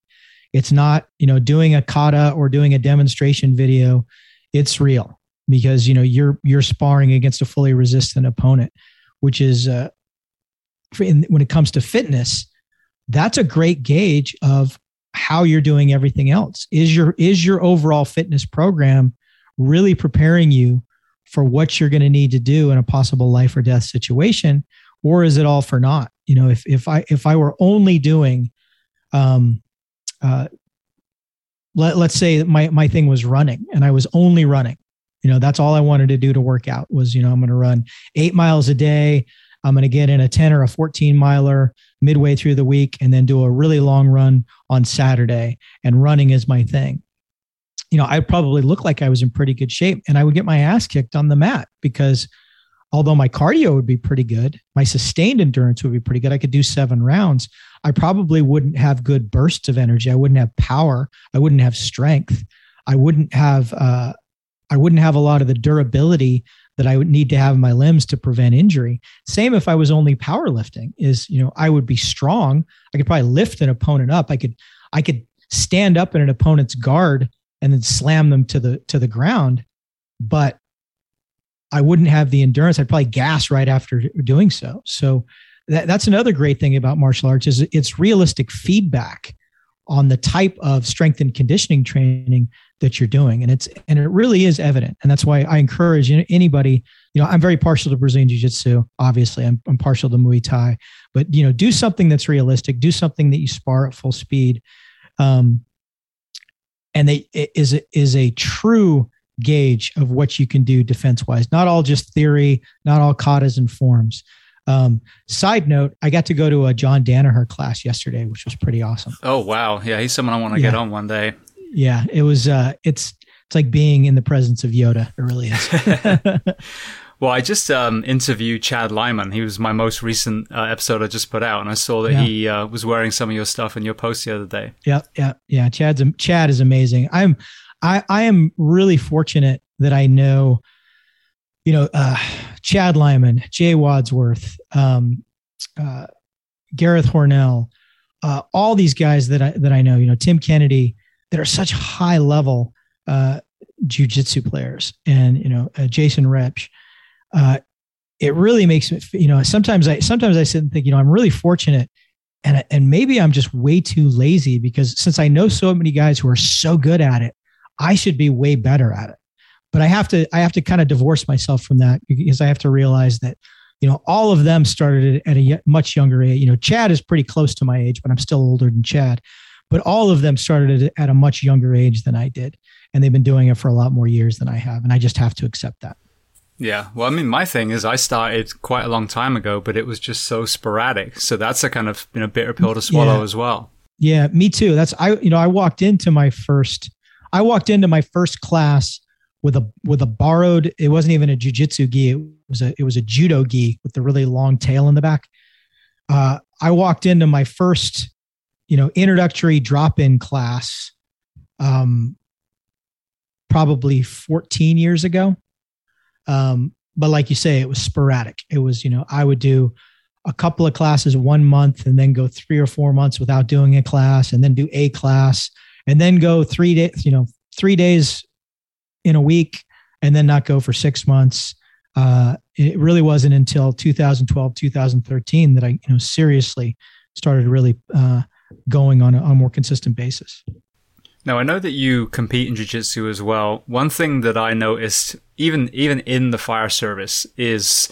It's not, you know, doing a kata or doing a demonstration video. It's real because, you know, you're, you're sparring against a fully resistant opponent, which is, uh, in, when it comes to fitness, that's a great gauge of how you're doing everything else. Is your, is your overall fitness program really preparing you for what you're going to need to do in a possible life or death situation? Or is it all for naught? You know, if, if I, if I were only doing, um, uh, let, let's say my, my thing was running and I was only running, you know, that's all I wanted to do to work out was, you know, I'm going to run eight miles a day. I'm going to get in a 10 or a 14 miler midway through the week and then do a really long run on Saturday. And running is my thing. You know, I probably look like I was in pretty good shape and I would get my ass kicked on the mat because although my cardio would be pretty good, my sustained endurance would be pretty good. I could do seven rounds. I probably wouldn't have good bursts of energy. I wouldn't have power. I wouldn't have strength. I wouldn't have. Uh, I wouldn't have a lot of the durability that I would need to have in my limbs to prevent injury. Same if I was only powerlifting. Is you know I would be strong. I could probably lift an opponent up. I could I could stand up in an opponent's guard and then slam them to the to the ground. But I wouldn't have the endurance. I'd probably gas right after doing so. So that, that's another great thing about martial arts is it's realistic feedback on the type of strength and conditioning training that you're doing and it's and it really is evident and that's why i encourage anybody you know i'm very partial to brazilian jiu-jitsu obviously I'm, I'm partial to muay thai but you know do something that's realistic do something that you spar at full speed um, and they is is a true gauge of what you can do defense wise. Not all just theory, not all katas and forms. Um, side note, I got to go to a John Danaher class yesterday, which was pretty awesome. Oh wow, yeah, he's someone I want to yeah. get on one day. Yeah, it was. Uh, it's it's like being in the presence of Yoda. It really is. well, I just um, interviewed Chad Lyman. He was my most recent uh, episode I just put out, and I saw that yeah. he uh, was wearing some of your stuff in your post the other day. Yeah, yeah, yeah. Chad's Chad is amazing. I'm I I am really fortunate that I know, you know, uh, Chad Lyman, Jay Wadsworth, um, uh, Gareth Hornell, uh, all these guys that I that I know. You know, Tim Kennedy, that are such high level uh, jujitsu players, and you know uh, Jason Repsch. Uh, it really makes me, you know, sometimes I sometimes I sit and think, you know, I'm really fortunate, and and maybe I'm just way too lazy because since I know so many guys who are so good at it, I should be way better at it. But I have to I have to kind of divorce myself from that because I have to realize that you know all of them started at a much younger age. You know, Chad is pretty close to my age, but I'm still older than Chad. But all of them started at a much younger age than I did and they've been doing it for a lot more years than I have, and I just have to accept that. Yeah, well, I mean, my thing is, I started quite a long time ago, but it was just so sporadic. So that's a kind of you know bitter pill to swallow yeah. as well. Yeah, me too. That's I you know I walked into my first I walked into my first class with a with a borrowed it wasn't even a jujitsu gi it was a it was a judo gi with the really long tail in the back. Uh, I walked into my first you know introductory drop in class um, probably 14 years ago. Um, but like you say, it was sporadic. It was, you know, I would do a couple of classes one month and then go three or four months without doing a class and then do a class and then go three days, you know, three days in a week and then not go for six months. Uh, it really wasn't until 2012, 2013 that I, you know, seriously started really uh, going on a, on a more consistent basis. Now I know that you compete in jiu-jitsu as well. One thing that I noticed, even even in the fire service, is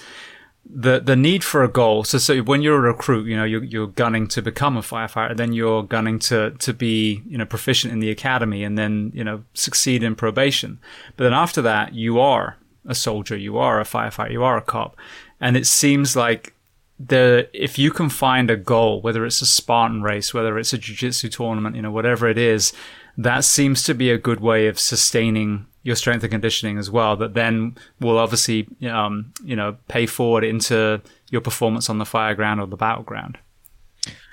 the the need for a goal. So, so when you're a recruit, you know you're, you're gunning to become a firefighter, then you're gunning to to be you know proficient in the academy, and then you know succeed in probation. But then after that, you are a soldier, you are a firefighter, you are a cop, and it seems like the if you can find a goal, whether it's a Spartan race, whether it's a jiu-jitsu tournament, you know whatever it is that seems to be a good way of sustaining your strength and conditioning as well. That then will obviously, um, you know, pay forward into your performance on the fire ground or the battleground.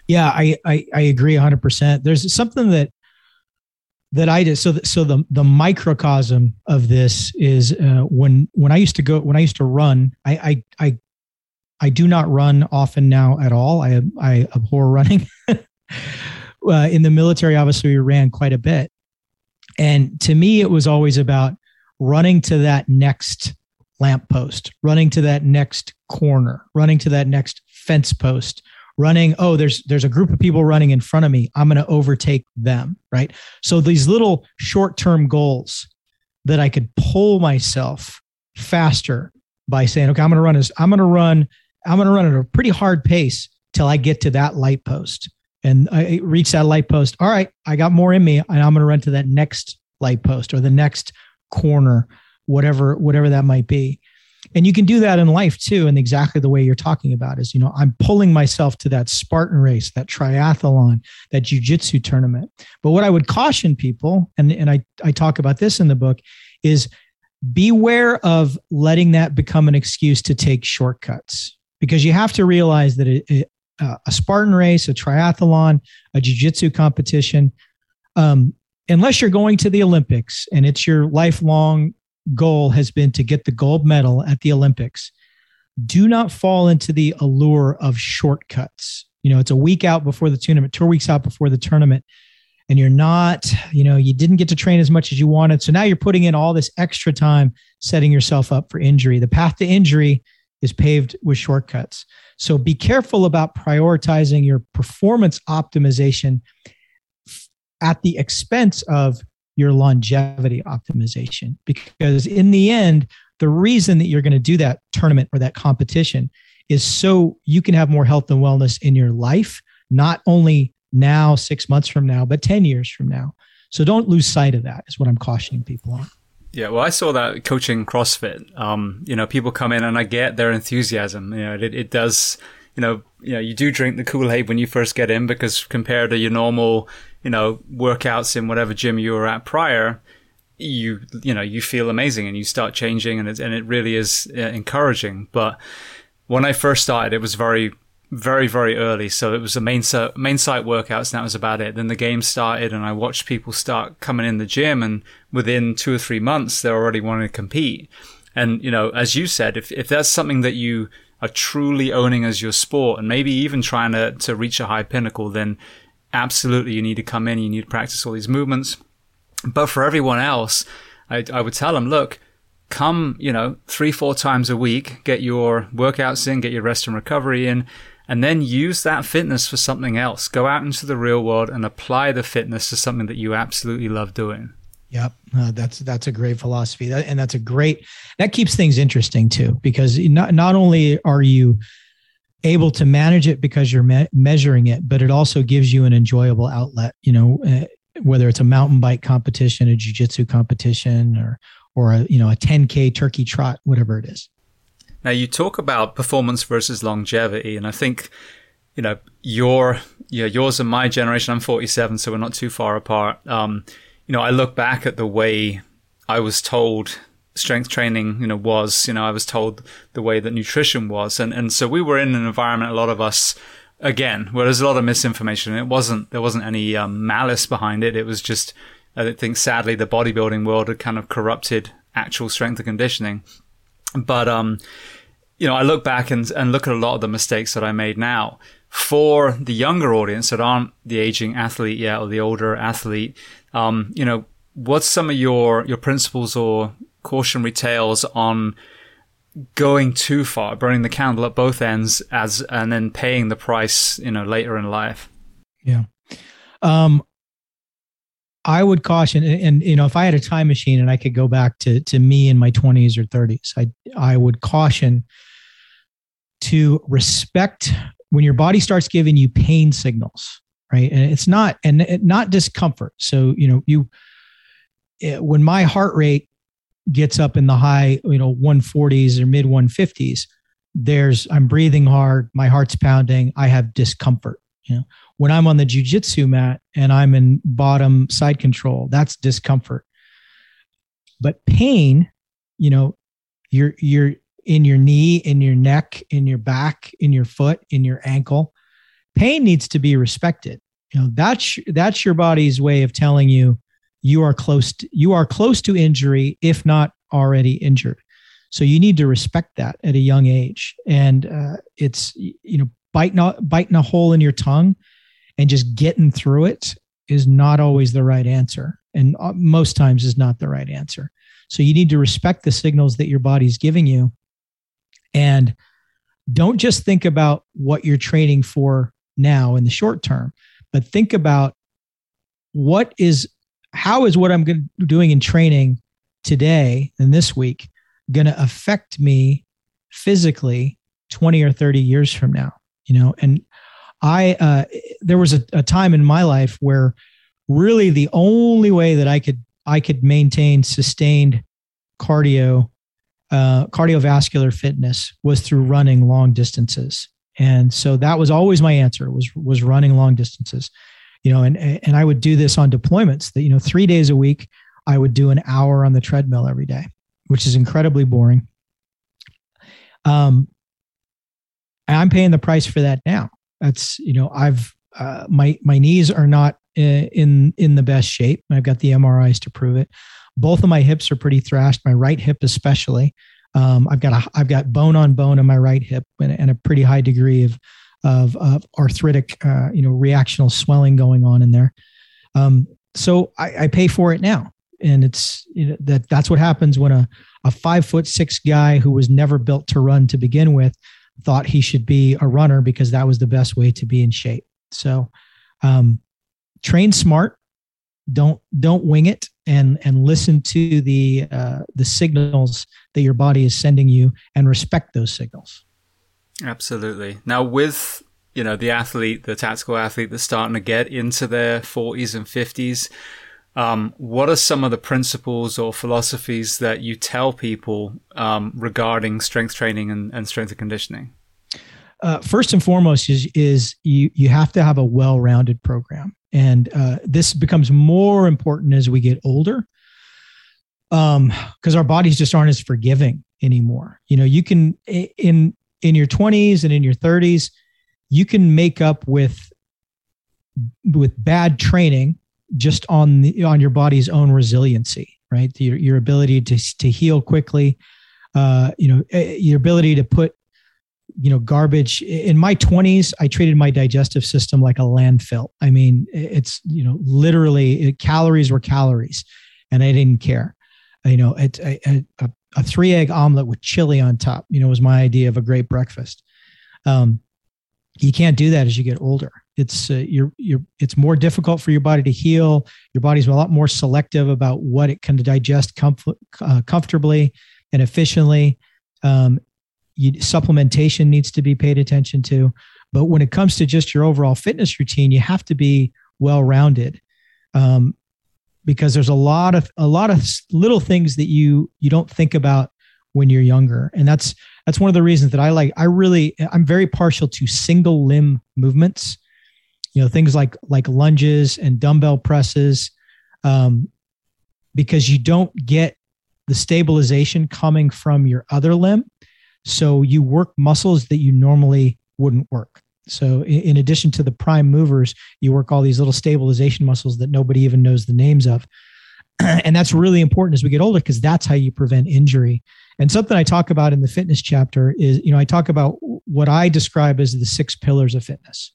Yeah, I I, I agree 100. percent There's something that that I did. So, the, so the the microcosm of this is uh, when when I used to go when I used to run. I I I, I do not run often now at all. I I abhor running. uh, in the military, obviously, we ran quite a bit. And to me, it was always about running to that next lamppost, running to that next corner, running to that next fence post, running, oh, there's there's a group of people running in front of me. I'm going to overtake them, right? So these little short-term goals that I could pull myself faster by saying, okay, I'm going to run as I'm going to run, I'm going to run at a pretty hard pace till I get to that light post and I reach that light post. All right, I got more in me, and I'm going to run to that next light post or the next corner, whatever whatever that might be. And you can do that in life too, in exactly the way you're talking about. Is you know, I'm pulling myself to that Spartan race, that triathlon, that jujitsu tournament. But what I would caution people, and and I I talk about this in the book, is beware of letting that become an excuse to take shortcuts because you have to realize that it, it, uh, a Spartan race, a triathlon, a jiu-jitsu competition. Um, unless you're going to the Olympics and it's your lifelong goal has been to get the gold medal at the Olympics, do not fall into the allure of shortcuts. You know, it's a week out before the tournament, two weeks out before the tournament, and you're not, you know, you didn't get to train as much as you wanted. So now you're putting in all this extra time setting yourself up for injury. The path to injury is paved with shortcuts. So be careful about prioritizing your performance optimization at the expense of your longevity optimization. Because in the end, the reason that you're going to do that tournament or that competition is so you can have more health and wellness in your life, not only now, six months from now, but 10 years from now. So don't lose sight of that, is what I'm cautioning people on. Yeah, well, I saw that coaching CrossFit. Um, you know, people come in and I get their enthusiasm. You know, it, it does. You know, you know, you do drink the Kool Aid when you first get in because compared to your normal, you know, workouts in whatever gym you were at prior, you you know you feel amazing and you start changing and it and it really is uh, encouraging. But when I first started, it was very very very early, so it was the main main site workouts, and that was about it. Then the game started, and I watched people start coming in the gym, and within two or three months, they're already wanting to compete. And you know, as you said, if if that's something that you are truly owning as your sport, and maybe even trying to to reach a high pinnacle, then absolutely you need to come in, you need to practice all these movements but for everyone else, I, I would tell them, look, come, you know, three, four times a week, get your workouts in, get your rest and recovery in, and then use that fitness for something else. Go out into the real world and apply the fitness to something that you absolutely love doing. Yep, uh, that's that's a great philosophy, that, and that's a great that keeps things interesting too, because not not only are you able to manage it because you're me- measuring it, but it also gives you an enjoyable outlet. You know, uh, whether it's a mountain bike competition, a jujitsu competition, or or a you know a 10k turkey trot, whatever it is. Now you talk about performance versus longevity, and I think you know your yeah yours and my generation. I'm 47, so we're not too far apart. Um, you know, I look back at the way I was told strength training, you know, was. You know, I was told the way that nutrition was, and and so we were in an environment. A lot of us again, where there's a lot of misinformation. It wasn't there wasn't any um, malice behind it. It was just I think sadly the bodybuilding world had kind of corrupted actual strength and conditioning. But um, you know, I look back and and look at a lot of the mistakes that I made now. For the younger audience that aren't the aging athlete yet or the older athlete, um, you know, what's some of your your principles or cautionary tales on going too far, burning the candle at both ends as and then paying the price, you know, later in life. Yeah. Um I would caution and, you know if I had a time machine and I could go back to to me in my 20s or 30s, I I would caution to respect when your body starts giving you pain signals, right? And it's not and not discomfort. So, you know, you eh, when my heart rate gets up in the high, you know, 140s or mid 150s, there's I'm breathing hard, my heart's pounding, I have discomfort. You know, when I'm on the jujitsu mat and I'm in bottom side control, that's discomfort. But pain, you know, you're you're in your knee, in your neck, in your back, in your foot, in your ankle. Pain needs to be respected. You know, that's that's your body's way of telling you you are close to, you are close to injury if not already injured so you need to respect that at a young age and uh, it's you know biting a, biting a hole in your tongue and just getting through it is not always the right answer. And uh, most times is not the right answer. So you need to respect the signals that your body's giving you. And don't just think about what you're training for now in the short term but think about what is how is what I'm doing in training today and this week going to affect me physically 20 or 30 years from now? You know, and I, uh, there was a, a time in my life where really the only way that I could, I could maintain sustained cardio, uh, cardiovascular fitness was through running long distances. And so that was always my answer was, was running long distances you know, and and I would do this on deployments that you know three days a week I would do an hour on the treadmill every day, which is incredibly boring. Um, I'm paying the price for that now. That's you know I've uh, my my knees are not in in the best shape. I've got the MRIs to prove it. Both of my hips are pretty thrashed. My right hip especially. Um, I've got a I've got bone on bone in my right hip and, and a pretty high degree of of, of arthritic, uh, you know, reactional swelling going on in there. Um, so I, I, pay for it now, and it's you know, that that's what happens when a a five foot six guy who was never built to run to begin with thought he should be a runner because that was the best way to be in shape. So, um, train smart, don't don't wing it, and and listen to the uh, the signals that your body is sending you, and respect those signals. Absolutely. Now, with you know the athlete, the tactical athlete that's starting to get into their 40s and 50s, Um, what are some of the principles or philosophies that you tell people um, regarding strength training and, and strength and conditioning? Uh, first and foremost is is you you have to have a well-rounded program, and uh, this becomes more important as we get older, because um, our bodies just aren't as forgiving anymore. You know, you can in in your 20s and in your 30s, you can make up with with bad training just on the, on your body's own resiliency, right? Your, your ability to, to heal quickly, uh, you know, eh, your ability to put, you know, garbage in my twenties, I treated my digestive system like a landfill. I mean, it's, you know, literally it, calories were calories and I didn't care. You know, it, a, a, a three egg omelet with chili on top, you know, was my idea of a great breakfast. Um, you can't do that as you get older it's uh, you're you're it's more difficult for your body to heal. Your body's a lot more selective about what it can digest comf- uh, comfortably and efficiently. Um, you, supplementation needs to be paid attention to. But when it comes to just your overall fitness routine you have to be well rounded um, because there's a lot of a lot of little things that you you don't think about when you're younger. And that's that's one of the reasons that i like i really i'm very partial to single limb movements you know things like like lunges and dumbbell presses um, because you don't get the stabilization coming from your other limb. So you work muscles that you normally wouldn't work. So in, addition to the prime movers you work all these little stabilization muscles that nobody even knows the names of. And that's really important as we get older because that's how you prevent injury. And something i talk about in the fitness chapter is you know i talk about what i describe as the six pillars of fitness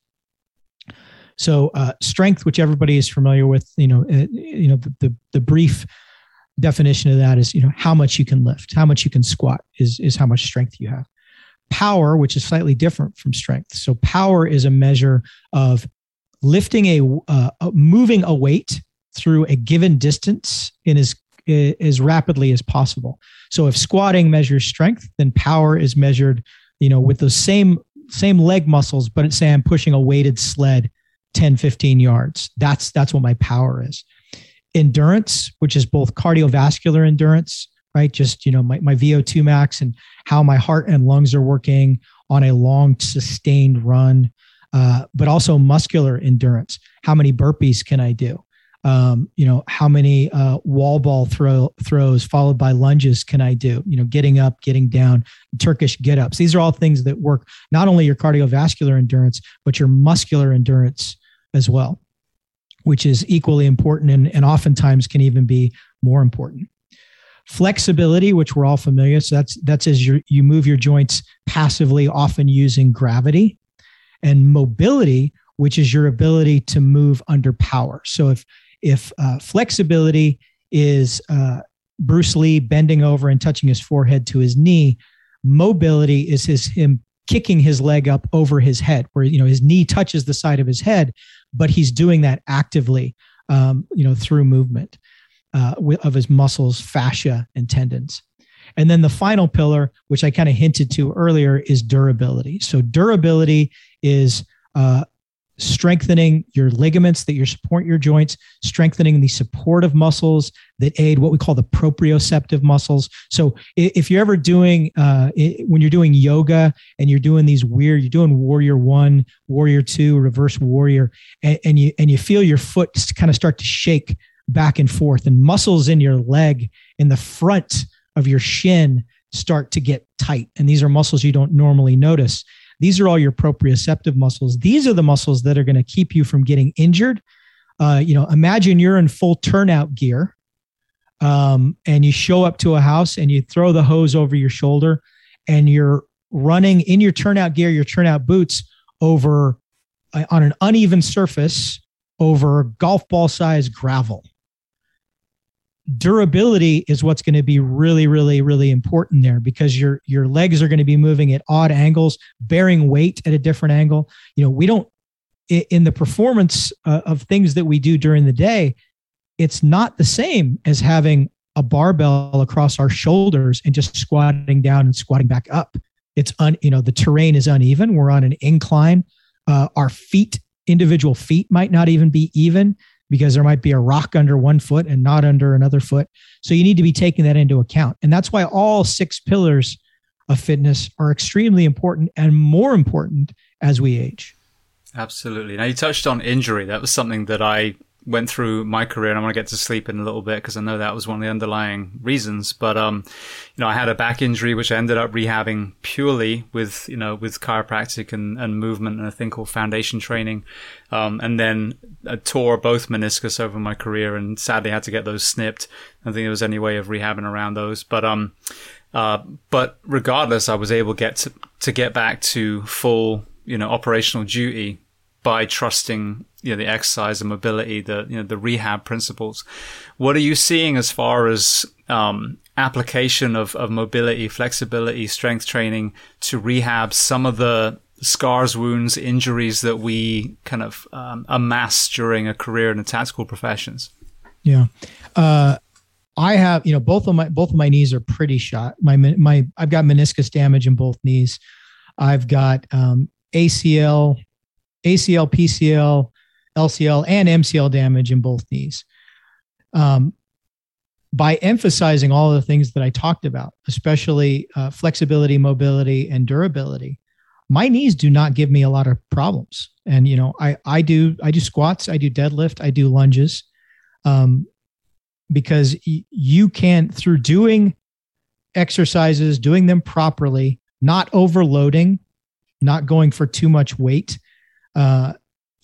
so uh, strength, which everybody is familiar with, you know, uh, you know, the, the, the brief definition of that is, you know, how much you can lift, how much you can squat is is how much strength you have. Power, which is slightly different from strength. So power is a measure of lifting a, uh, moving a weight through a given distance in as as rapidly as possible. So if squatting measures strength, then power is measured, you know, with those same same leg muscles, but say I'm pushing a weighted sled 10, 15 yards. That's that's what my power is. Endurance, which is both cardiovascular endurance, right? Just, you know, my, my VO2 max and how my heart and lungs are working on a long, sustained run, uh, but also muscular endurance. How many burpees can I do? Um, you know, how many uh, wall ball throw throws followed by lunges can I do? You know, getting up, getting down, Turkish get ups. These are all things that work not only your cardiovascular endurance, but your muscular endurance as well, which is equally important and, and oftentimes can even be more important. Flexibility, which we're all familiar, so that's that's as you you move your joints passively, often using gravity, and mobility, which is your ability to move under power. So if if uh, flexibility is uh, Bruce Lee bending over and touching his forehead to his knee, mobility is his him kicking his leg up over his head, where you know his knee touches the side of his head, but he's doing that actively, um, you know, through movement uh, of his muscles, fascia, and tendons. And then the final pillar, which I kind of hinted to earlier, is durability. So durability is uh, strengthening your ligaments that you support your joints, strengthening the supportive muscles that aid what we call the proprioceptive muscles. So if you're ever doing, uh, when you're doing yoga and you're doing these weird, you're doing warrior one, warrior two, reverse warrior, and, and you, and you feel your foot kind of start to shake back and forth and muscles in your leg in the front of your shin start to get tight. And these are muscles you don't normally notice. These are all your proprioceptive muscles. These are the muscles that are going to keep you from getting injured. Uh, you know, imagine you're in full turnout gear um, and you show up to a house and you throw the hose over your shoulder and you're running in your turnout gear, your turnout boots over uh, on an uneven surface over golf ball size gravel durability is what's going to be really really really important there because your your legs are going to be moving at odd angles bearing weight at a different angle. You know we don't in the performance uh, of things that we do during the day it's not the same as having a barbell across our shoulders and just squatting down and squatting back up. It's un you know the terrain is uneven. We're on an incline. Uh, our feet individual feet might not even be even because there might be a rock under one foot and not under another foot. So you need to be taking that into account. And that's why all six pillars of fitness are extremely important and more important as we age. Absolutely. Now you touched on injury. That was something that I went through my career and I want to get to sleep in a little bit because I know that was one of the underlying reasons. But, um, you know, I had a back injury, which I ended up rehabbing purely with, you know, with chiropractic and, and movement and a thing called foundation training. Um, and then I tore both meniscus over my career and sadly had to get those snipped. I don't think there was any way of rehabbing around those. But, um, uh, but regardless, I was able to get to, to get back to full, you know, operational duty by trusting you know the exercise and mobility, the you know the rehab principles. What are you seeing as far as um, application of, of mobility, flexibility, strength training to rehab some of the scars, wounds, injuries that we kind of um, amass during a career in the tactical professions? Yeah. Uh, I have, you know, both of my both of my knees are pretty shot. My my I've got meniscus damage in both knees. I've got um, ACL, ACL, PCL, LCL, and MCL damage in both knees. Um, by emphasizing all the things that I talked about, especially uh, flexibility, mobility, and durability, my knees do not give me a lot of problems. And you know, I I do I do squats, I do deadlift, I do lunges, um, because y- you can through doing exercises, doing them properly, not overloading, not going for too much weight, uh,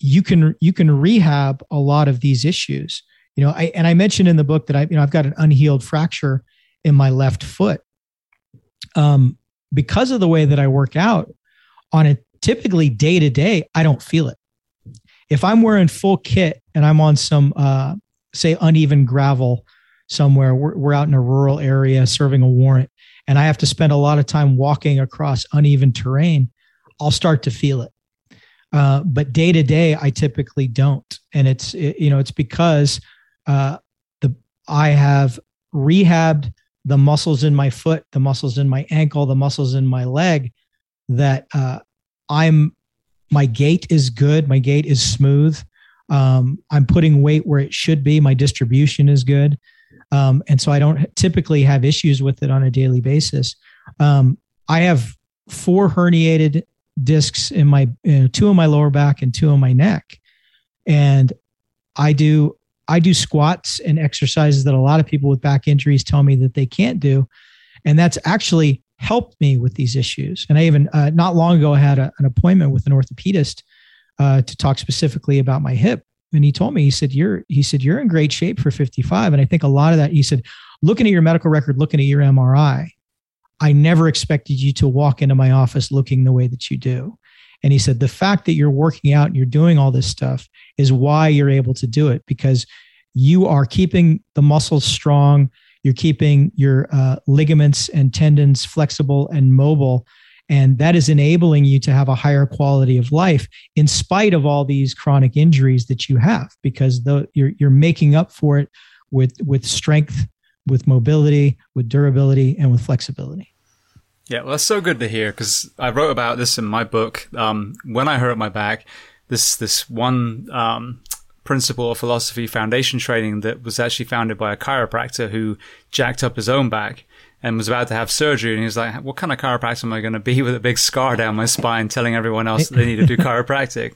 you can you can rehab a lot of these issues. You know, I and I mentioned in the book that I you know I've got an unhealed fracture in my left foot. Um, because of the way that I work out on a typically day to day, I don't feel it. If I'm wearing full kit and I'm on some uh, say uneven gravel somewhere, we're, we're out in a rural area serving a warrant, and I have to spend a lot of time walking across uneven terrain, I'll start to feel it. Uh, but day to day, I typically don't, and it's it, you know it's because uh, the I have rehabbed the muscles in my foot, the muscles in my ankle, the muscles in my leg. That uh, I'm my gait is good, my gait is smooth. Um, I'm putting weight where it should be. My distribution is good, um, and so I don't typically have issues with it on a daily basis. Um, I have four herniated discs in my you know, two in my lower back and two in my neck. And i do i do squats and exercises that a lot of people with back injuries tell me that they can't do. And that's actually helped me with these issues. And i even uh, not long ago i had a, an appointment with an orthopedist uh, to talk specifically about my hip. And he told me he said you're he said you're in great shape for 55 and i think a lot of that he said looking at your medical record looking at your mri I never expected you to walk into my office looking the way that you do. And he said, the fact that you're working out and you're doing all this stuff is why you're able to do it because you are keeping the muscles strong. You're keeping your uh, ligaments and tendons flexible and mobile. And that is enabling you to have a higher quality of life in spite of all these chronic injuries that you have because the, you're, you're making up for it with, with strength with mobility, with durability, and with flexibility. Yeah, well, that's so good to hear because I wrote about this in my book. Um, when I hurt my back, this this one um, principle of philosophy foundation training that was actually founded by a chiropractor who jacked up his own back and was about to have surgery. And he was like, "What kind of chiropractor am I going to be with a big scar down my spine, telling everyone else that they need to do chiropractic?"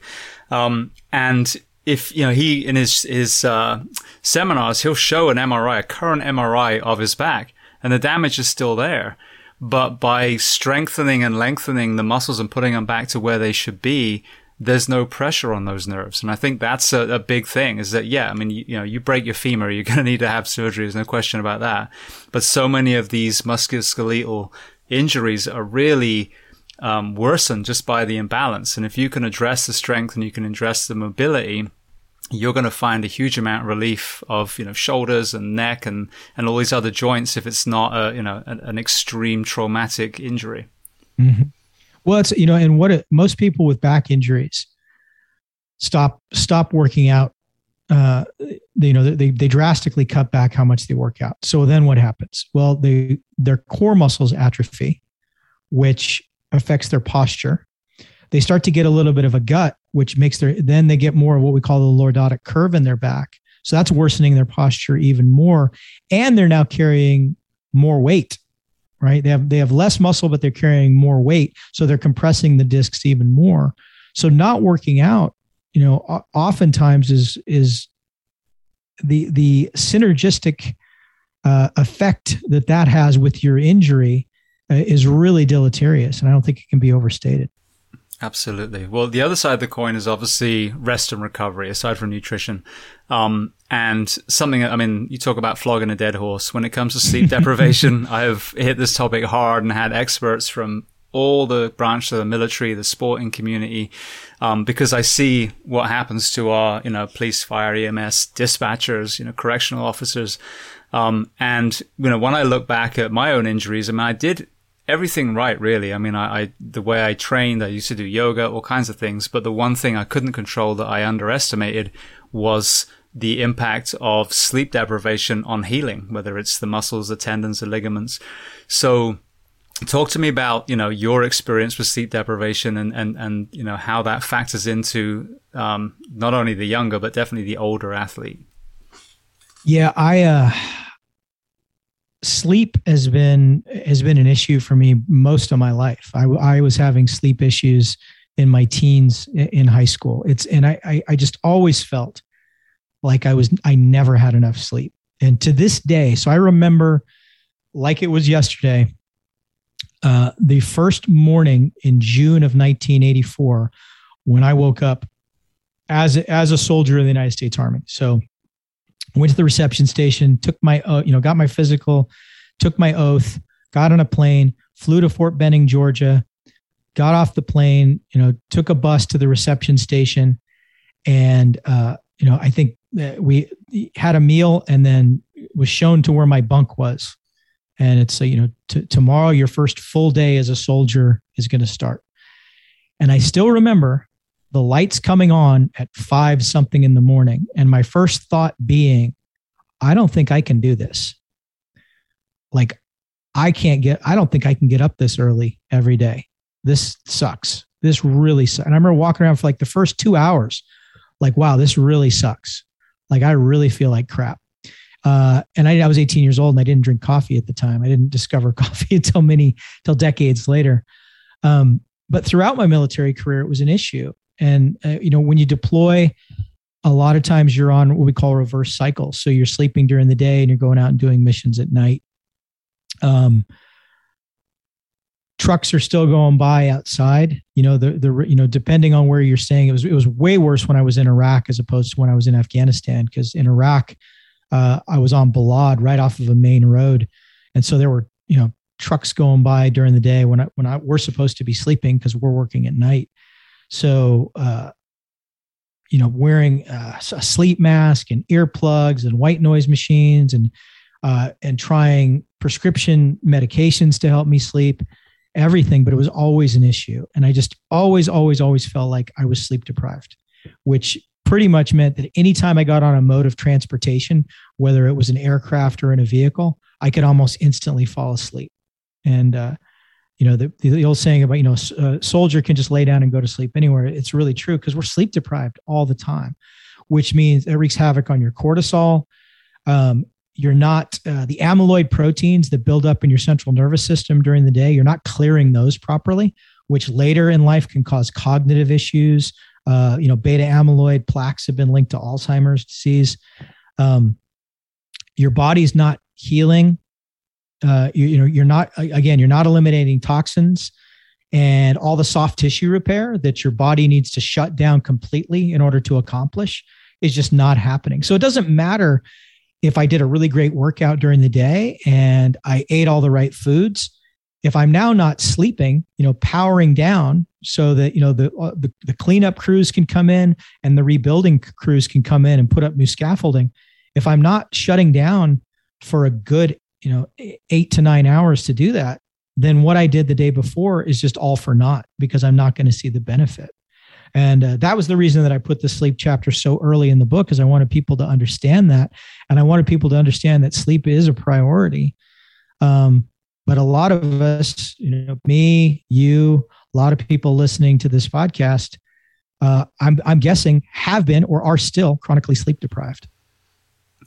Um, and if you know he in his his uh, seminars he'll show an MRI, a current MRI of his back, and the damage is still there. But by strengthening and lengthening the muscles and putting them back to where they should be, there's no pressure on those nerves. And I think that's a, a big thing is that, yeah, I mean, you, you, know, you break your femur, you're going to need to have surgery. There's no question about that. But so many of these musculoskeletal injuries are really um, worsened just by the imbalance. And if you can address the strength and you can address the mobility, you're going to find a huge amount of relief of you know shoulders and neck and and all these other joints if it's not a you know an, an extreme traumatic injury. Mm-hmm. Well, it's you know, and what it, most people with back injuries stop stop working out. Uh, you know, they they drastically cut back how much they work out. So then what happens? Well, they their core muscles atrophy, which affects their posture. They start to get a little bit of a gut which makes their then they get more of what we call the lordotic curve in their back, So that's worsening their posture even more. And they're now carrying more weight, right? They have they have less muscle, but they're carrying more weight. So they're compressing the discs even more. So not working out, you know, oftentimes is is the the synergistic uh, effect that that has with your injury uh, is really deleterious, and I don't think it can be overstated. Absolutely. Well, the other side of the coin is obviously rest and recovery, aside from nutrition. Um, and something, I mean, you talk about flogging a dead horse. When it comes to sleep deprivation, I have hit this topic hard and had experts from all the branches of the military, the sporting community, um, because I see what happens to our, you know, police, fire, EMS, dispatchers, you know, correctional officers. Um, and, you know, when I look back at my own injuries, I mean, I did everything right, really. I mean, I, I, the way I trained, I used to do yoga, all kinds of things. But the one thing I couldn't control that I underestimated was the impact of sleep deprivation on healing, whether it's the muscles, the tendons, the ligaments. So, talk to me about you know your experience with sleep deprivation and and and you know how that factors into um, not only the younger but definitely the older athlete. Yeah, I. Uh sleep has been has been an issue for me most of my life. I, I was having sleep issues in my teens in high school. It's and I, I I just always felt like I was I never had enough sleep. And to this day, so I remember like it was yesterday. Uh, the first morning in June of 1984, when I woke up as as a soldier in the United States Army. So went to the reception station, took my, uh, you know, got my physical, took my oath, got on a plane, flew to Fort Benning, Georgia, got off the plane, you know, took a bus to the reception station. And, uh, you know, I think we had a meal and then was shown to where my bunk was. And it's, uh, you know, t- tomorrow, your first full day as a soldier is going to start. And I still remember the lights coming on at five something in the morning. And my first thought being, I don't think I can do this. Like, I can't get, I don't think I can get up this early every day. This sucks. This really sucks. And I remember walking around for like the first two hours, like, wow, this really sucks. Like, I really feel like crap. Uh, and I, I was 18 years old and I didn't drink coffee at the time. I didn't discover coffee until many, till decades later. Um, but throughout my military career, it was an issue. And, uh, you know, when you deploy, a lot of times you're on what we call reverse cycles. So you're sleeping during the day and you're going out and doing missions at night. Um, trucks are still going by outside. You know, the, the, you know, depending on where you're staying, it was, it was way worse when I was in Iraq as opposed to when I was in Afghanistan. Cause in Iraq, uh, I was on Balad right off of a main road. And so there were, you know, trucks going by during the day when I, when I, we're supposed to be sleeping because we're working at night. So, uh, you know, wearing uh, a sleep mask and earplugs and white noise machines and uh, and trying prescription medications to help me sleep, everything. But it was always an issue, and I just always, always, always felt like I was sleep deprived, which pretty much meant that anytime I got on a mode of transportation, whether it was an aircraft or in a vehicle, I could almost instantly fall asleep. And uh, you know the, the old saying about you know a soldier can just lay down and go to sleep anywhere. It's really true because we're sleep deprived all the time which means it wreaks havoc on your cortisol. Um, you're not uh, the amyloid proteins that build up in your central nervous system during the day you're not clearing those properly which later in life can cause cognitive issues. Uh, you know beta amyloid plaques have been linked to alzheimer's disease. Um, your body's not healing uh, you, you know you're not again you're not eliminating toxins and all the soft tissue repair that your body needs to shut down completely in order to accomplish is just not happening. So it doesn't matter if i did a really great workout during the day and i ate all the right foods. If i'm now not sleeping you know powering down so that you know the, uh, the the cleanup crews can come in and the rebuilding crews can come in and put up new scaffolding if i'm not shutting down for a good you know eight to nine hours to do that then what i did the day before is just all for naught because i'm not going to see the benefit. And uh, that was the reason that i put the sleep chapter so early in the book because i wanted people to understand that and i wanted people to understand that sleep is a priority. Um, but a lot of us you know me you a lot of people listening to this podcast uh, I'm, I'm guessing have been or are still chronically sleep deprived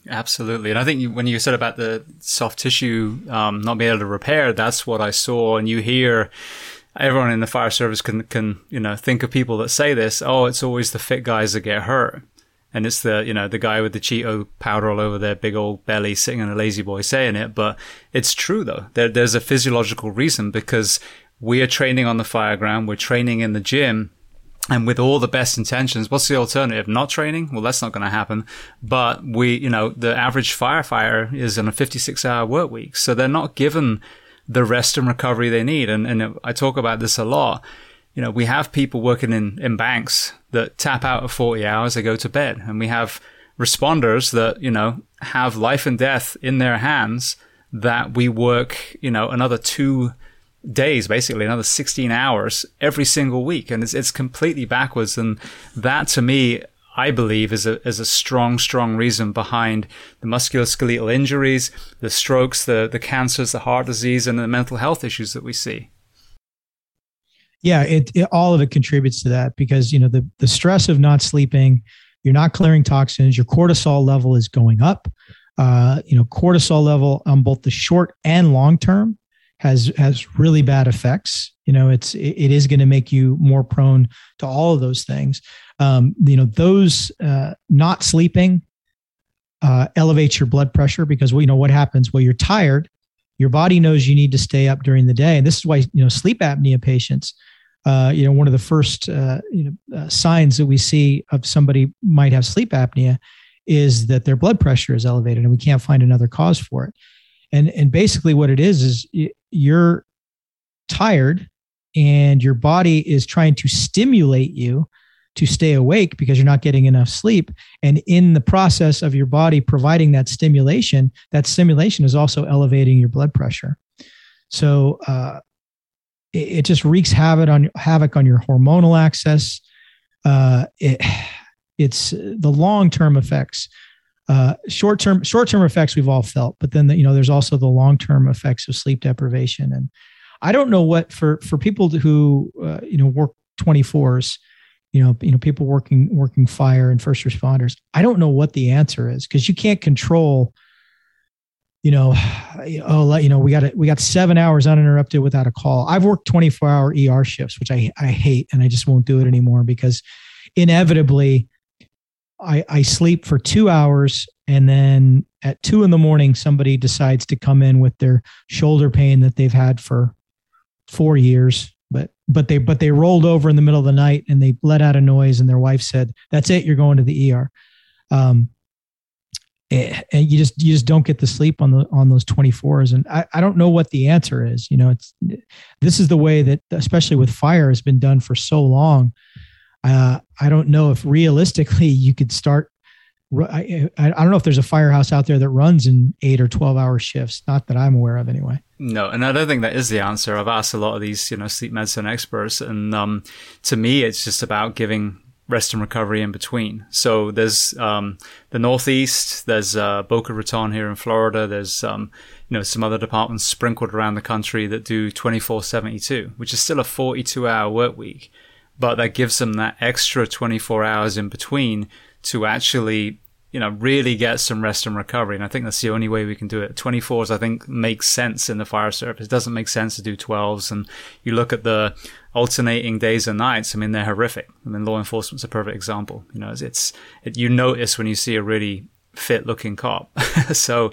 Absolutely. And I think when you said about the soft tissue um, not being able to repair, that's what I saw. And you hear everyone in the fire service can, can, you know, think of people that say this, oh, it's always the fit guys that get hurt. And it's the, you know, the guy with the Cheeto powder all over their big old belly sitting on a La-Z-Boy saying it. But it's true though. There, there's a physiological reason because we are training on the fire ground. We're training in the gym and with all the best intentions, what's the alternative? Not training? Well, that's not going to happen. But we, you know, the average firefighter is on a 56 hour work week. So they're not given the rest and recovery they need. And, and I talk about this a lot. You know, we have people working in, in banks that tap out at 40 hours, they go to bed. And we have responders that, you know, have life and death in their hands that we work, you know, another two days, basically another 16 hours every single week. And it's, it's completely backwards. And that to me, I believe is a, is a strong, strong reason behind the musculoskeletal injuries, the strokes, the, the cancers, the heart disease, and the mental health issues that we see. Yeah, it, it all of it contributes to that because, you know, the, the stress of not sleeping, you're not clearing toxins, your cortisol level is going up. Uh, you know, cortisol level on both the short and long term has has really bad effects. You know, it's it, is going to make you more prone to all of those things. Um, you know, those uh, not sleeping uh, elevates your blood pressure because well, you know what happens. Well, you're tired. Your body knows you need to stay up during the day, and this is why you know sleep apnea patients. Uh, you know, one of the first uh, you know uh, signs that we see of somebody might have sleep apnea is that their blood pressure is elevated, and we can't find another cause for it and and basically what it is is you're tired and your body is trying to stimulate you to stay awake because you're not getting enough sleep. And in the process of your body providing that stimulation that stimulation is also elevating your blood pressure. So uh, it, it, just wreaks havoc on havoc on your hormonal axis uh, it, it's the long-term effects uh, short term short term effects we've all felt, but then the, you know there's also the long term effects of sleep deprivation. And I don't know what for for people who uh, you know work 24s, you know you know people working working fire and first responders. I don't know what the answer is because you can't control. You know, oh, you know, we got. We got seven hours uninterrupted without a call. I've worked 24 hour ER shifts, which I I hate, and I just won't do it anymore because inevitably I, I sleep for two hours and then at two in the morning somebody decides to come in with their shoulder pain that they've had for four years. But but they but they rolled over in the middle of the night and they let out a noise and their wife said that's it you're going to the er um, eh, and you just you just don't get the sleep on the on those 24s and I, I don't know what the answer is. You know it's this is the way that especially with fire has been done for so long. Uh, I don't know if realistically you could start. I, I don't know if there's a firehouse out there that runs in eight or 12 hour shifts. Not that I'm aware of anyway. No, and I don't think that is the answer. I've asked a lot of these, you know, sleep medicine experts, and um, to me, it's just about giving rest and recovery in between. So there's um, the Northeast, there's uh, Boca Raton here in Florida, there's um, you know some other departments sprinkled around the country that do 24/72, which is still a 42 hour work week but that gives them that extra 24 hours in between to actually you know really get some rest and recovery. And i think that's the only way we can do it. 24s i think makes sense in the fire service. It doesn't make sense to do 12s and you look at the alternating days and nights i mean they're horrific. I mean law enforcement's a perfect example. You know it's, it's it, you notice when you see a really fit looking cop. So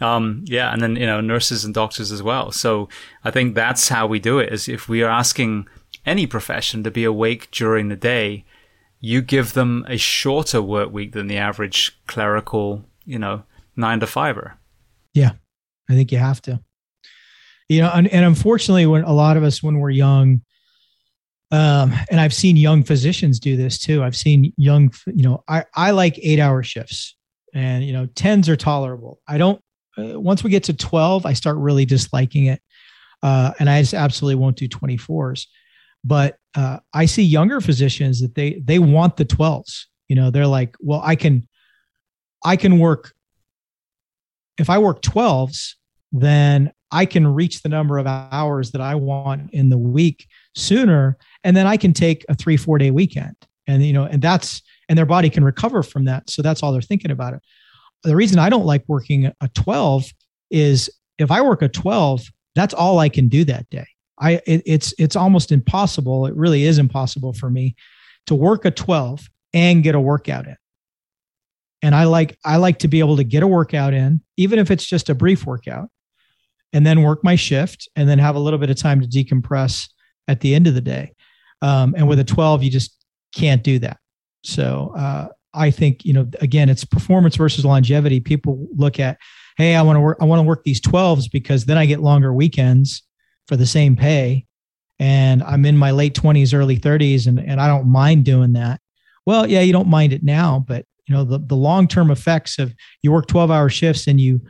um, yeah and then you know nurses and doctors as well. So i think that's how we do it is if we are asking any profession to be awake during the day, you give them a shorter work week than the average clerical, you know, nine to fiver. Yeah, I think you have to. You know, and, and unfortunately, when a lot of us, when we're young, um, and I've seen young physicians do this too. I've seen young, you know, I, I like eight hour shifts and, you know, tens are tolerable. I don't, uh, once we get to 12, I start really disliking it. Uh, and I just absolutely won't do 24s. But uh, I see younger physicians that they they want the 12s. You know, they're like, well, I can I can work if I work 12s, then I can reach the number of hours that I want in the week sooner. And then I can take a three, four day weekend. And, you know, and that's, and their body can recover from that. So that's all they're thinking about it. the reason I don't like working a 12 is if I work a 12, that's all I can do that day. I it, it's it's almost impossible. It really is impossible for me to work a 12 and get a workout in. And I like I like to be able to get a workout in, even if it's just a brief workout, and then work my shift and then have a little bit of time to decompress at the end of the day. Um, and with a 12, you just can't do that. So uh, I think you know again, it's performance versus longevity. People look at, hey, I want to work, I want to work these 12s because then I get longer weekends for the same pay, and I'm in my late 20s, early 30s, and and I don't mind doing that. Well, yeah, you don't mind it now, but you know the the long term effects of you work 12 hour shifts and you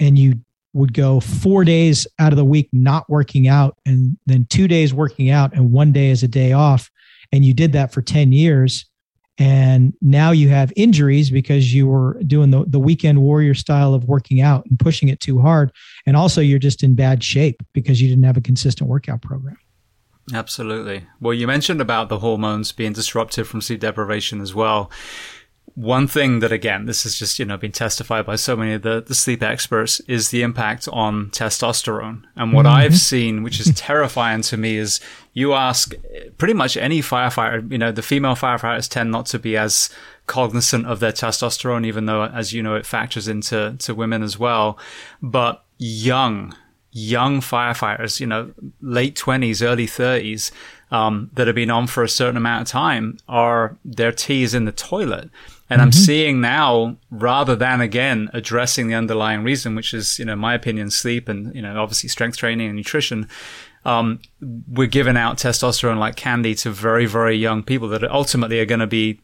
and you would go four days out of the week not working out and then two days working out and one day as a day off. And you did that for 10 years and now you have injuries because you were doing the, the weekend warrior style of working out and pushing it too hard. And also you're just in bad shape because you didn't have a consistent workout program. Absolutely. Well you mentioned about the hormones being disrupted from sleep deprivation as well one thing that again this has just you know been testified by so many of the, the sleep experts is the impact on testosterone. And what mm-hmm. i've seen which is terrifying to me is you ask pretty much any firefighter you know the female firefighters tend not to be as cognizant of their testosterone even though as you know it factors into to women as well. But young young firefighters you know late 20s early 30s um, that have been on for a certain amount of time are their tea is in the toilet and mm-hmm. I'm seeing now, rather than again addressing the underlying reason, which is, you know, my opinion, sleep and, you know, obviously strength training and nutrition, um, we're giving out testosterone like candy to very, very young people that ultimately are going to be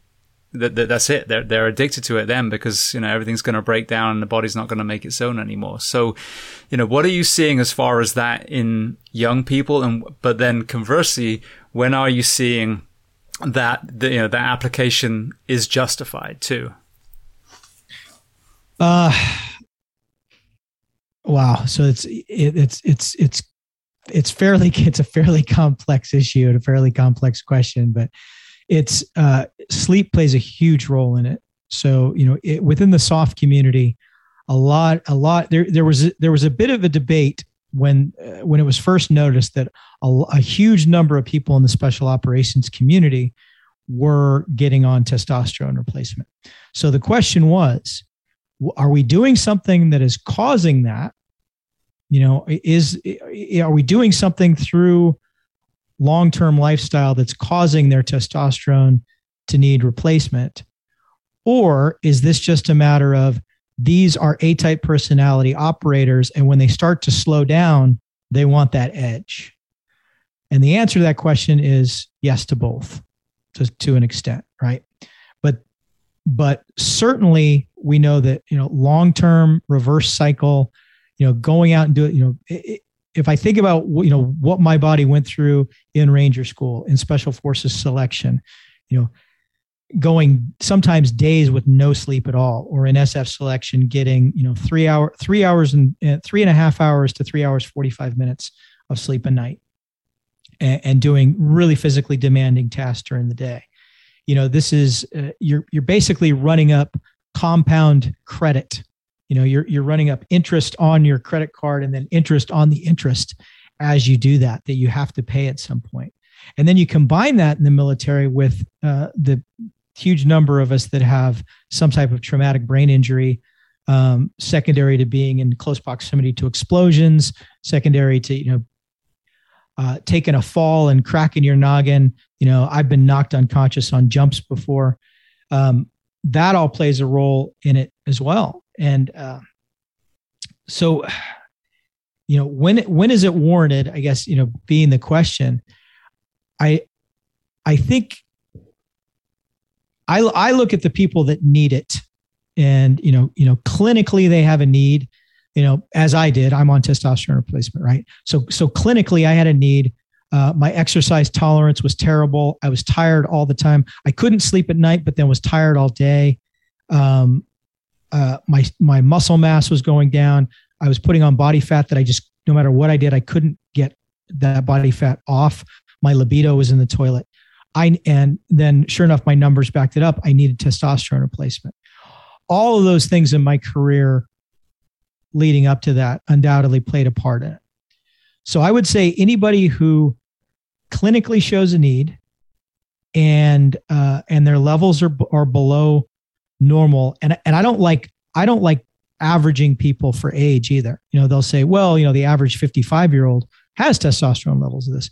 that, that, that's it. They're they're addicted to it then because you know everything's going to break down and the body's not going to make its own anymore. So, you know, what are you seeing as far as that in young people? And but then conversely, when are you seeing that the, you know that application is justified too. Uh wow. So it's it, it's it's it's it's fairly it's a fairly complex issue and a fairly complex question, but it's uh, sleep plays a huge role in it. So you know it, within the SOF community, a lot a lot there there was there was a bit of a debate when uh, when it was first noticed that a, a, huge number of people in the special operations community were getting on testosterone replacement. So the question was, are we doing something that is causing that? You know, is are we doing something through long-term lifestyle that's causing their testosterone to need replacement? Or is this just a matter of these are A type personality operators. And when they start to slow down, they want that edge. And the answer to that question is yes to both to, to an extent, right? But but certainly we know that you know long-term reverse cycle, you know, going out and do it, you know, if I think about you know what my body went through in Ranger School in Special Forces selection, you know, going sometimes days with no sleep at all or in sf selection getting you know three hour three hours and uh, three and a half hours to three hours 45 minutes of sleep a night and, and doing really physically demanding tasks during the day. You know this is uh, you're you're basically running up compound credit. You know you're you're running up interest on your credit card and then interest on the interest as you do that that you have to pay at some point. And then you combine that in the military with uh, the huge number of us that have some type of traumatic brain injury, um, secondary to being in close proximity to explosions, secondary to you know uh, taking a fall and cracking your noggin. You know, I've been knocked unconscious on jumps before. Um, that all plays a role in it as well. And uh, so, you know, when when is it warranted? I guess you know, being the question. I I think I, I look at the people that need it and, you know, you know, clinically they have a need, you know, as I did, I'm on testosterone replacement, right? So, so clinically I had a need. Uh, my exercise tolerance was terrible. I was tired all the time. I couldn't sleep at night, but then was tired all day. Um, uh, my my muscle mass was going down. I was putting on body fat that I just, no matter what I did, I couldn't get that body fat off. My libido was in the toilet. I and then sure enough, my numbers backed it up. I needed testosterone replacement. all of those things in my career leading up to that undoubtedly played a part in it. So I would say anybody who clinically shows a need and uh, and their levels are are below normal, and and I don't like I don't like averaging people for age either. You know, they'll say, well, you know, the average 55 year old has testosterone levels of this.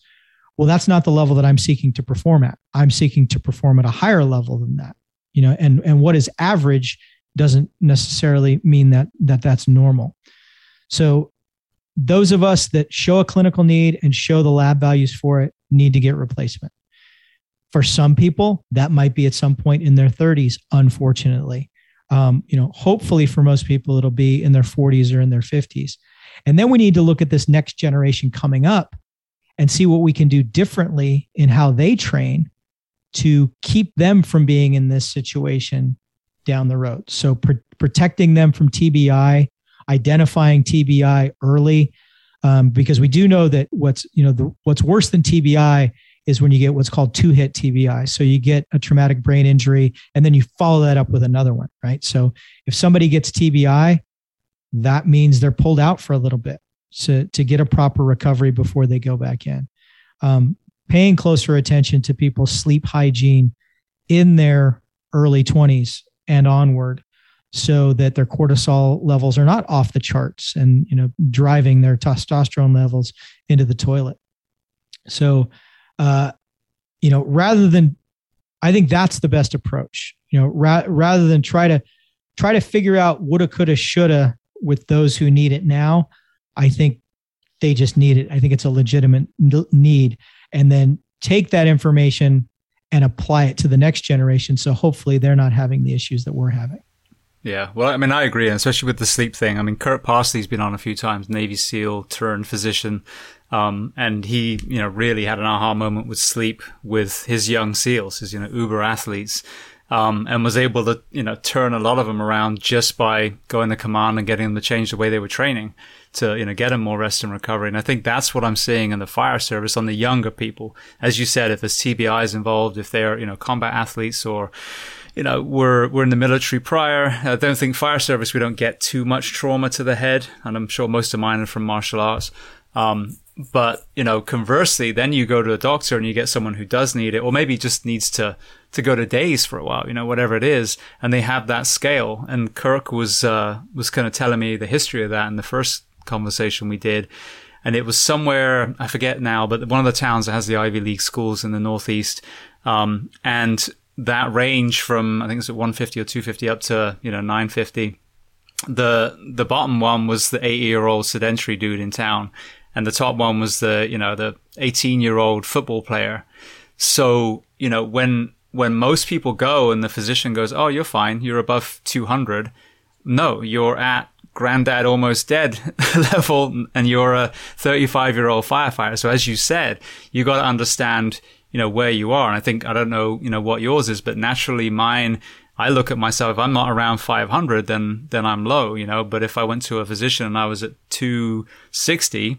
Well, that's not the level that I'm seeking to perform at. I'm seeking to perform at a higher level than that. You know, and and what is average doesn't necessarily mean that that that's normal. So those of us that show a clinical need and show the lab values for it need to get replacement. For some people, that might be at some point in their 30s, unfortunately. Um, you know, hopefully for most people, it'll be in their 40s or in their 50s. And then we need to look at this next generation coming up and see what we can do differently in how they train to keep them from being in this situation down the road. So pr- protecting them from TBI, identifying TBI early, um, because we do know that what's you know the, what's worse than TBI is when you get what's called two hit TBI. So you get a traumatic brain injury and then you follow that up with another one, right? So if somebody gets TBI, that means they're pulled out for a little bit to, to get a proper recovery before they go back in. Um, paying closer attention to people's sleep hygiene in their early 20s and onward so that their cortisol levels are not off the charts and you know driving their testosterone levels into the toilet so uh, you know rather than i think that's the best approach you know ra- rather than try to try to figure out woulda coulda shoulda with those who need it now i think they just need it i think it's a legitimate need and then take that information and apply it to the next generation. So hopefully they're not having the issues that we're having. Yeah, well, I mean, I agree, especially with the sleep thing. I mean, Kirk Parsley's been on a few times, Navy SEAL turned physician, um, and he, you know, really had an aha moment with sleep with his young SEALs, his, you know, uber athletes, um, and was able to, you know, turn a lot of them around just by going to command and getting them to change the way they were training to, you know, get them more rest and recovery. And I think that's what I'm seeing in the fire service on the younger people. As you said, if there's TBIs involved, if they're, you know, combat athletes or, you know, we're, we're in the military prior. I don't think fire service, we don't get too much trauma to the head. And I'm sure most of mine are from martial arts. Um, but, you know, conversely, then you go to a doctor and you get someone who does need it, or maybe just needs to, to go to days for a while, you know, whatever it is. And they have that scale. And Kirk was, uh, was kind of telling me the history of that in the first conversation we did. And it was somewhere, I forget now, but one of the towns that has the Ivy League schools in the Northeast. Um, and that range from, I think it's at 150 or 250 up to, you know, 950. The, the bottom one was the 80 year old sedentary dude in town. And the top one was the, you know, the 18 year old football player. So, you know, when, when most people go and the physician goes, Oh, you're fine. You're above 200. No, you're at granddad almost dead level and you're a 35 year old firefighter. So as you said, you got to understand, you know, where you are. And I think, I don't know, you know, what yours is, but naturally mine, I look at myself, if I'm not around 500, then, then I'm low, you know, but if I went to a physician and I was at 260,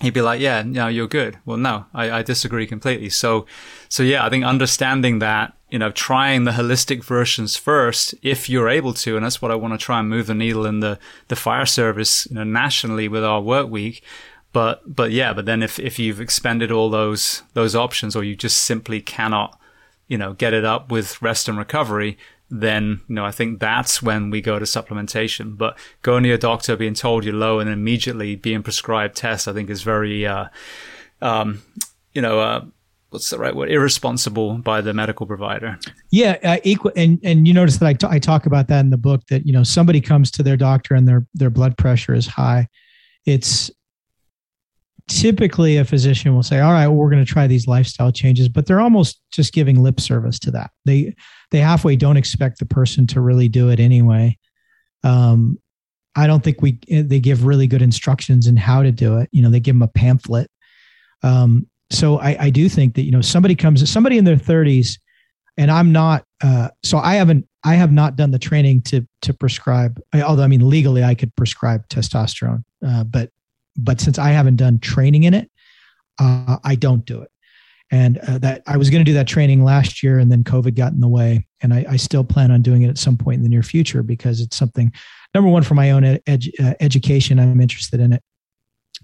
he'd be like, yeah, no, you're good. Well, no, I, I disagree completely. So, so yeah, I think understanding that you know, trying the holistic versions first if you're able to. And that's what I want to try and move the needle in the, the fire service, you know, nationally with our work week. But, but yeah, but then if, if you've expended all those, those options or you just simply cannot, you know, get it up with rest and recovery, then, you know, I think that's when we go to supplementation. But going to your doctor, being told you're low and immediately being prescribed tests, I think is very, uh, um, you know, uh, what's the right word? Irresponsible by the medical provider. Yeah uh, equal and and you notice that I, t- I talk about that in the book that you know somebody comes to their doctor and their their blood pressure is high. It's typically a physician will say all right well, we're going to try these lifestyle changes but they're almost just giving lip service to that. They they halfway don't expect the person to really do it anyway. Um i don't think we they give really good instructions in how to do it. You know they give them a pamphlet. Um, so I, I do think that you know somebody comes somebody in their 30s and i'm not uh, so i haven't i have not done the training to to prescribe although i mean legally i could prescribe testosterone uh, but but since i haven't done training in it uh, i don't do it and uh, that I was going to do that training last year, and then COVID got in the way, and I, I, still plan on doing it at some point in the near future because it's something. Number one, for my own ed, uh, education, I'm interested in it,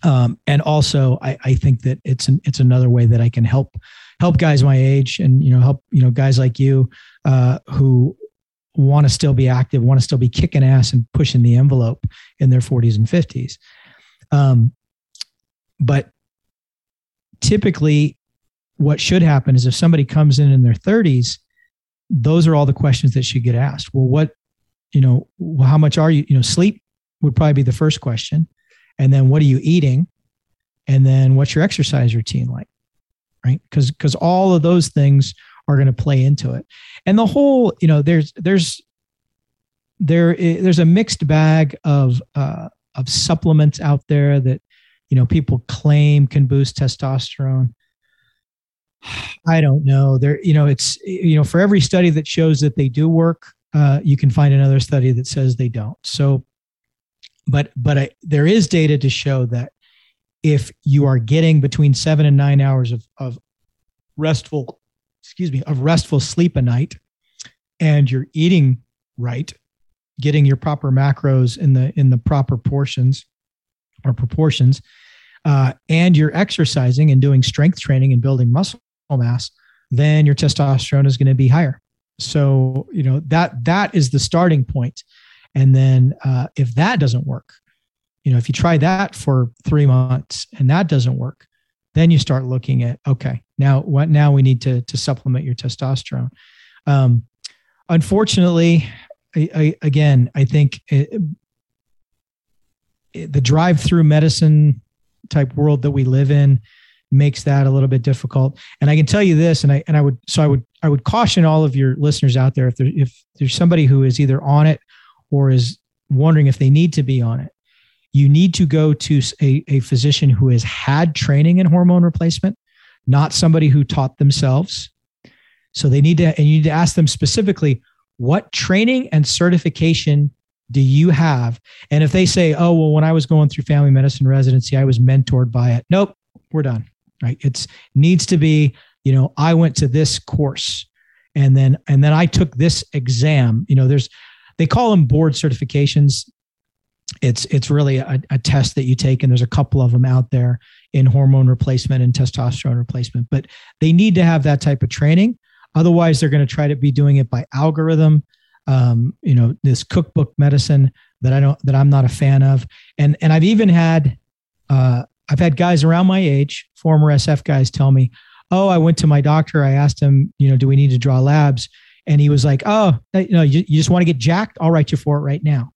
um, and also I, I think that it's an, it's another way that I can help help guys my age, and you know help you know guys like you uh, who want to still be active, want to still be kicking ass and pushing the envelope in their 40s and 50s. Um, but typically, what should happen is if somebody comes in in their 30s, those are all the questions that should get asked. Well, what, you know, how much are you, you know, sleep would probably be the first question. And then what are you eating? And then what's your exercise routine like? Right. Because, because all of those things are going to play into it. And the whole, you know, there's, there's, there, there's a mixed bag of, uh, of supplements out there that you know people claim can boost testosterone. I don't know. There you know it's you know for every study that shows that they do work uh, you can find another study that says they don't. So but but I, there is data to show that if you are getting between seven and nine hours of, of restful excuse me of restful sleep a night and you're eating right getting your proper macros in the in the proper portions or proportions uh, and you're exercising and doing strength training and building muscle mass then your testosterone is going to be higher. So you know that that is the starting point. And then uh, if that doesn't work you know if you try that for three months and that doesn't work then you start looking at okay now what now we need to to supplement your testosterone. Um, unfortunately I, I, again, I think it, it, the drive-through medicine type world that we live in makes that a little bit difficult. And I can tell you this, and I and I would so I would I would caution all of your listeners out there if there if there's somebody who is either on it or is wondering if they need to be on it, you need to go to a, a physician who has had training in hormone replacement, not somebody who taught themselves. So they need to, and you need to ask them specifically, what training and certification do you have? And if they say, oh, well, when I was going through family medicine residency, I was mentored by it. Nope, we're done. Right. It's needs to be, you know, I went to this course and then and then I took this exam. You know, there's they call them board certifications. It's it's really a, a test that you take, and there's a couple of them out there in hormone replacement and testosterone replacement. But they need to have that type of training Otherwise, they're going to try to be doing it by algorithm. Um, you know, this cookbook medicine that I don't that I'm not a fan of. And and I've even had uh, I've had guys around my age, former SF guys, tell me, "Oh, I went to my doctor. I asked him, you know, do we need to draw labs?" And he was like, "Oh, you know, you, you just want to get jacked? I'll write you for it right now."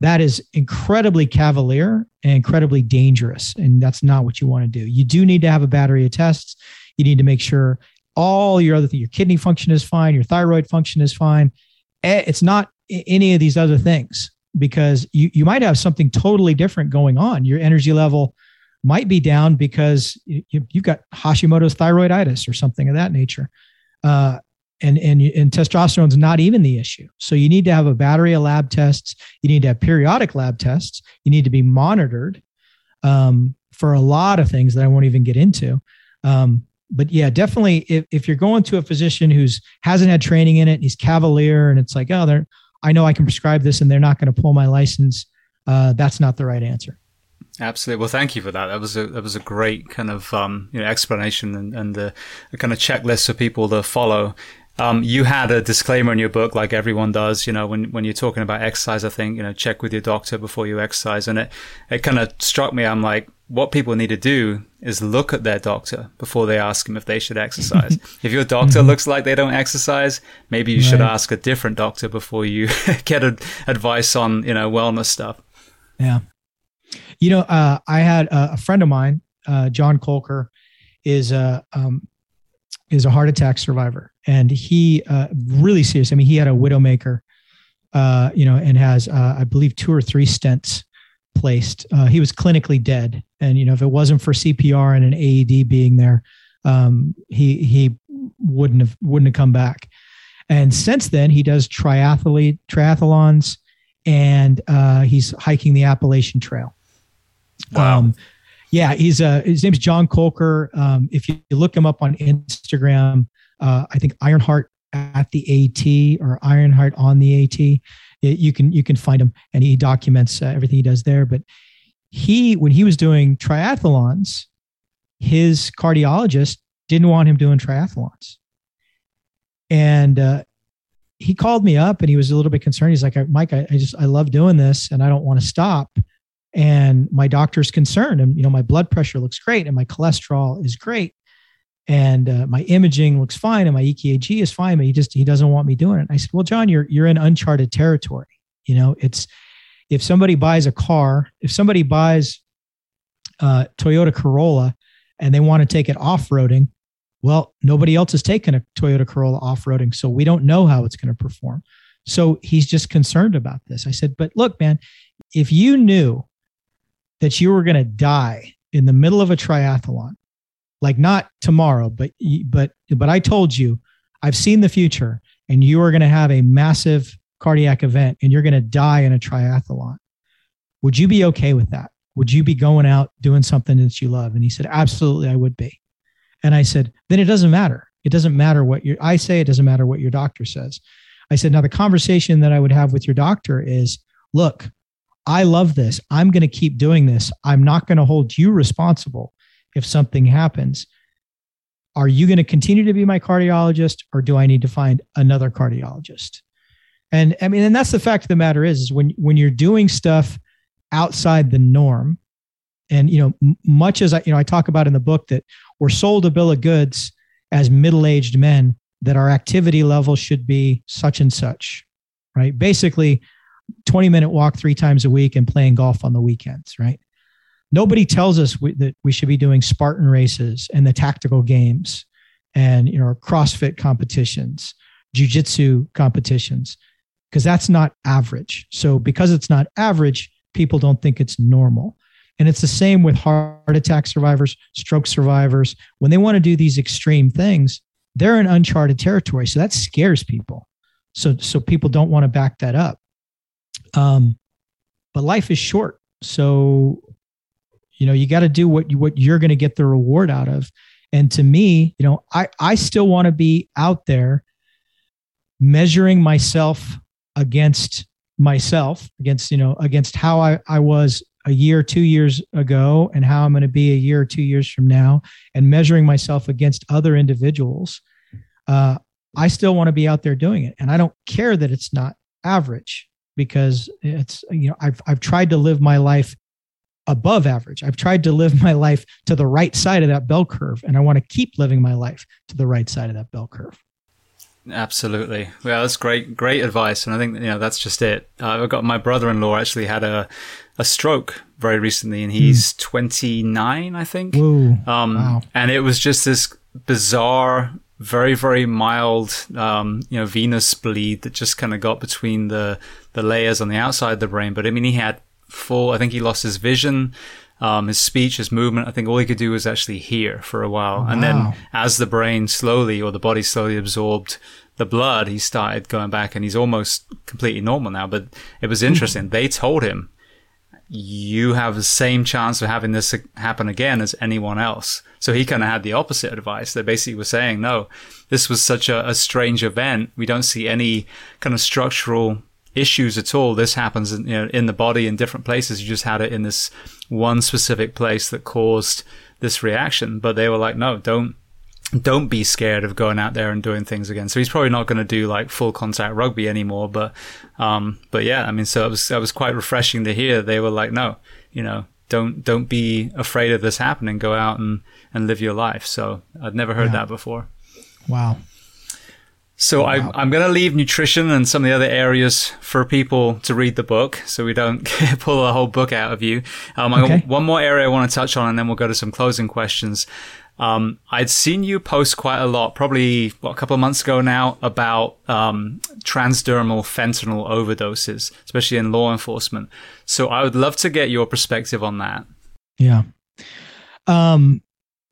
That is incredibly cavalier and incredibly dangerous, and that's not what you want to do. You do need to have a battery of tests. You need to make sure all your other things, your kidney function is fine, your thyroid function is fine. Eh, it's not any of these other things because you, you might have something totally different going on. Your energy level might be down because you, you've got Hashimoto's thyroiditis or something of that nature. Uh, and, and, and testosterone is not even the issue. So you need to have a battery of lab tests. You need to have periodic lab tests. You need to be monitored um, for a lot of things that I won't even get into. Um, but yeah, definitely if, if you're going to a physician who's hasn't had training in it, he's cavalier and it's like, oh, they're I know I can prescribe this and they're not going to pull my license, uh, that's not the right answer. Absolutely. Well, thank you for that. That was a that was a great kind of um, you know explanation and, and a, a kind of checklist for people to follow. Um, you had a disclaimer in your book, like everyone does, you know, when, when you're talking about exercise, I think, you know, check with your doctor before you exercise. And it, it kind of struck me. I'm like, what people need to do is look at their doctor before they ask them if they should exercise. if your doctor mm-hmm. looks like they don't exercise, maybe you right. should ask a different doctor before you get a, advice on, you know, wellness stuff. Yeah. You know, uh, I had a, a, friend of mine, uh, John Colker, is a um, is a heart attack survivor, and he uh, really serious. I mean, he had a widowmaker, uh, you know, and has uh, I believe two or three stents placed. Uh, he was clinically dead, and you know if it wasn't for CPR and an AED being there, um, he he wouldn't have wouldn't have come back. And since then, he does triathlete triathlons, and uh, he's hiking the Appalachian Trail. Wow. Um, Yeah, he's uh his name's John Colker. Um, if you look him up on Instagram, uh, I think Ironheart at the AT or Ironheart on the AT, you can you can find him, and he documents uh, everything he does there. But he, when he was doing triathlons, his cardiologist didn't want him doing triathlons, and uh, he called me up and he was a little bit concerned. He's like, Mike, I, I just I love doing this, and I don't want to stop and my doctor's concerned and you know my blood pressure looks great and my cholesterol is great and uh, my imaging looks fine and my ekg is fine but he just he doesn't want me doing it. I said well john you're you're in uncharted territory. You know it's if somebody buys a car if somebody buys a toyota corolla and they want to take it off-roading well nobody else has taken a toyota corolla off-roading so we don't know how it's going to perform. So he's just concerned about this. I said but look man if you knew that you were going to die in the middle of a triathlon, like not tomorrow, but but but I told you, I've seen the future, and you are going to have a massive cardiac event, and you're going to die in a triathlon. Would you be okay with that? Would you be going out doing something that you love? And he said, Absolutely, I would be. And I said, Then it doesn't matter. It doesn't matter what your I say. It doesn't matter what your doctor says. I said, Now the conversation that I would have with your doctor is, Look, I love this. I'm going to keep doing this. I'm not going to hold you responsible if something happens. Are you going to continue to be my cardiologist or do I need to find another cardiologist? And I mean, and that's the fact of the matter is, is when, when you're doing stuff outside the norm, and you know, much as I, you know, I talk about in the book that we're sold a bill of goods as middle-aged men that our activity level should be such and such, right? Basically, 20 minute walk three times a week and playing golf on the weekends, right? Nobody tells us we, that we should be doing Spartan races and the tactical games and you know CrossFit competitions, jujitsu competitions, because that's not average. So because it's not average, people don't think it's normal. And it's the same with heart attack survivors, stroke survivors. When they want to do these extreme things, they're in uncharted territory. So that scares people. So so people don't want to back that up. Um, but life is short, so you know you got to do what you, what you're going to get the reward out of. And to me, you know, I I still want to be out there measuring myself against myself against you know against how I, I was a year two years ago and how i'm going to be a year or two years from now and measuring myself against other individuals uh, i still want to be out there doing it and i don't care that it's not average because it's you know I've I've tried to live my life above average. I've tried to live my life to the right side of that bell curve and I want to keep living my life to the right side of that bell curve. Absolutely. Well, that's great, great advice. And I think, you know, that's just it. Uh, I've got my brother-in-law actually had a, a stroke very recently and he's mm. 29, I think. Whoa. Um, wow. and it was just this bizarre very very mild um, you know venous bleed that just kind of got between the the layers on the outside of the brain but i mean he had full i think he lost his vision um, his speech his movement i think all he could do was actually hear for a while wow. and then as the brain slowly or the body slowly absorbed the blood he started going back and he's almost completely normal now but it was interesting mm-hmm. they told him you have the same chance of having this happen again as anyone else. So he kind of had the opposite advice. They basically were saying, no, this was such a, a, strange event. We don't see any kind of structural issues at all. This happens in, you know, in the body in different places. You just had it in this one specific place that caused this reaction. But they were like, no, don't don't be scared of going out there and doing things again. So he's probably not going to do like full contact rugby anymore. But, um, but yeah, I mean, so it was, it was quite refreshing to hear. They were like, no, you know, don't, don't be afraid of this happening. Go out and, and live your life. So I'd never heard yeah. that before. Wow. So wow. I, am going to leave nutrition and some of the other areas for people to read the book, so we don't pull the whole book out of you. Um, okay. one more area I want to touch on, and then we'll go to some closing questions. Um, I'd seen you post quite a lot, probably what, a couple of months ago now, about um, transdermal fentanyl overdoses, especially in law enforcement. So I would love to get your perspective on that. Yeah. Um,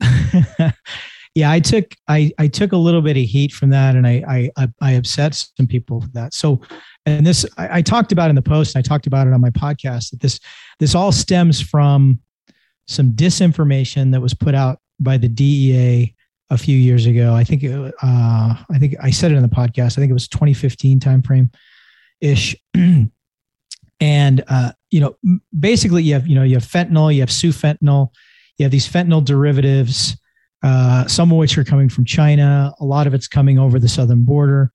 yeah, I took I, I took a little bit of heat from that, and I I I upset some people with that. So, and this I, I talked about in the post, and I talked about it on my podcast that this this all stems from some disinformation that was put out by the DEA a few years ago. I think it, uh, I think I said it in the podcast. I think it was 2015 timeframe ish. and uh, you know, basically, you have you know you have fentanyl, you have sufentanyl you have these fentanyl derivatives, uh, some of which are coming from China. A lot of it's coming over the southern border.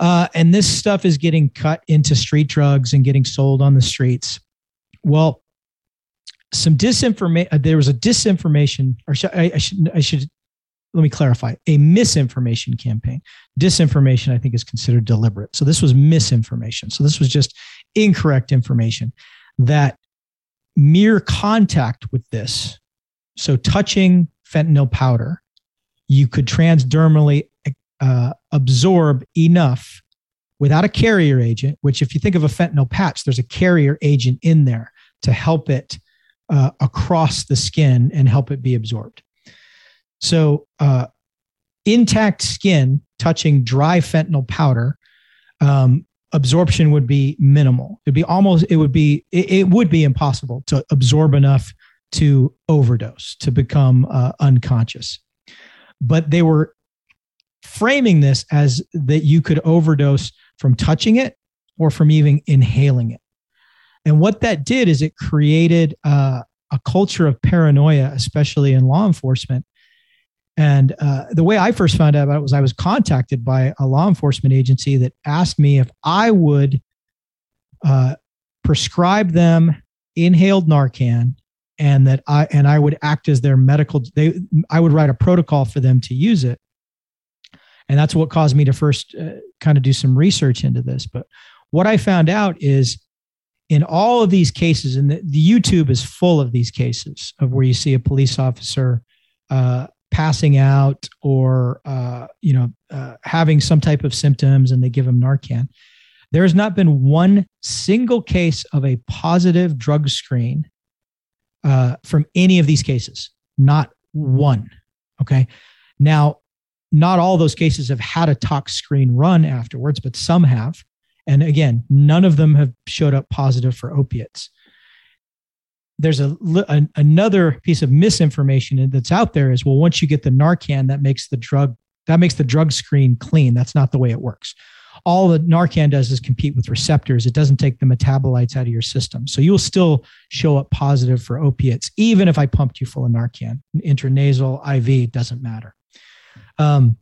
Uh, and this stuff is getting cut into street drugs and getting sold on the streets. Well, some disinformation. Uh, there was a disinformation, or sh- I, I, should I should let me clarify a misinformation campaign. Disinformation, I think, is considered deliberate. So this was misinformation. So this was just incorrect information that mere contact with this, so touching fentanyl powder, you could transdermally uh, absorb enough without a carrier agent, which, if you think of a fentanyl patch, there's a carrier agent in there to help it uh, across the skin and help it be absorbed. So, uh, intact skin touching dry fentanyl powder, um, absorption would be minimal. It'd be almost, it would be, it, it, would be impossible to absorb enough to overdose, to become uh, unconscious. But they were framing this as that you could overdose from touching it or from even inhaling it. And what that did is it created uh, a culture of paranoia, especially in law enforcement. And uh, the way I first found out about it was I was contacted by a law enforcement agency that asked me if I would uh, prescribe them inhaled Narcan and that I and I would act as their medical they I would write a protocol for them to use it. And that's what caused me to first uh, kind of do some research into this. But what I found out is in all of these cases, and the, the YouTube is full of these cases of where you see a police officer uh, passing out or uh, you know uh, having some type of symptoms, and they give them Narcan. There has not been one single case of a positive drug screen uh, from any of these cases. Not one. Okay. Now, not all those cases have had a tox screen run afterwards, but some have. And again, none of them have showed up positive for opiates. There's a, a, another piece of misinformation that's out there is well, once you get the Narcan, that makes the drug that makes the drug screen clean. That's not the way it works. All the Narcan does is compete with receptors. It doesn't take the metabolites out of your system. So you'll still show up positive for opiates, even if I pumped you full of Narcan, intranasal, IV, doesn't matter. Um,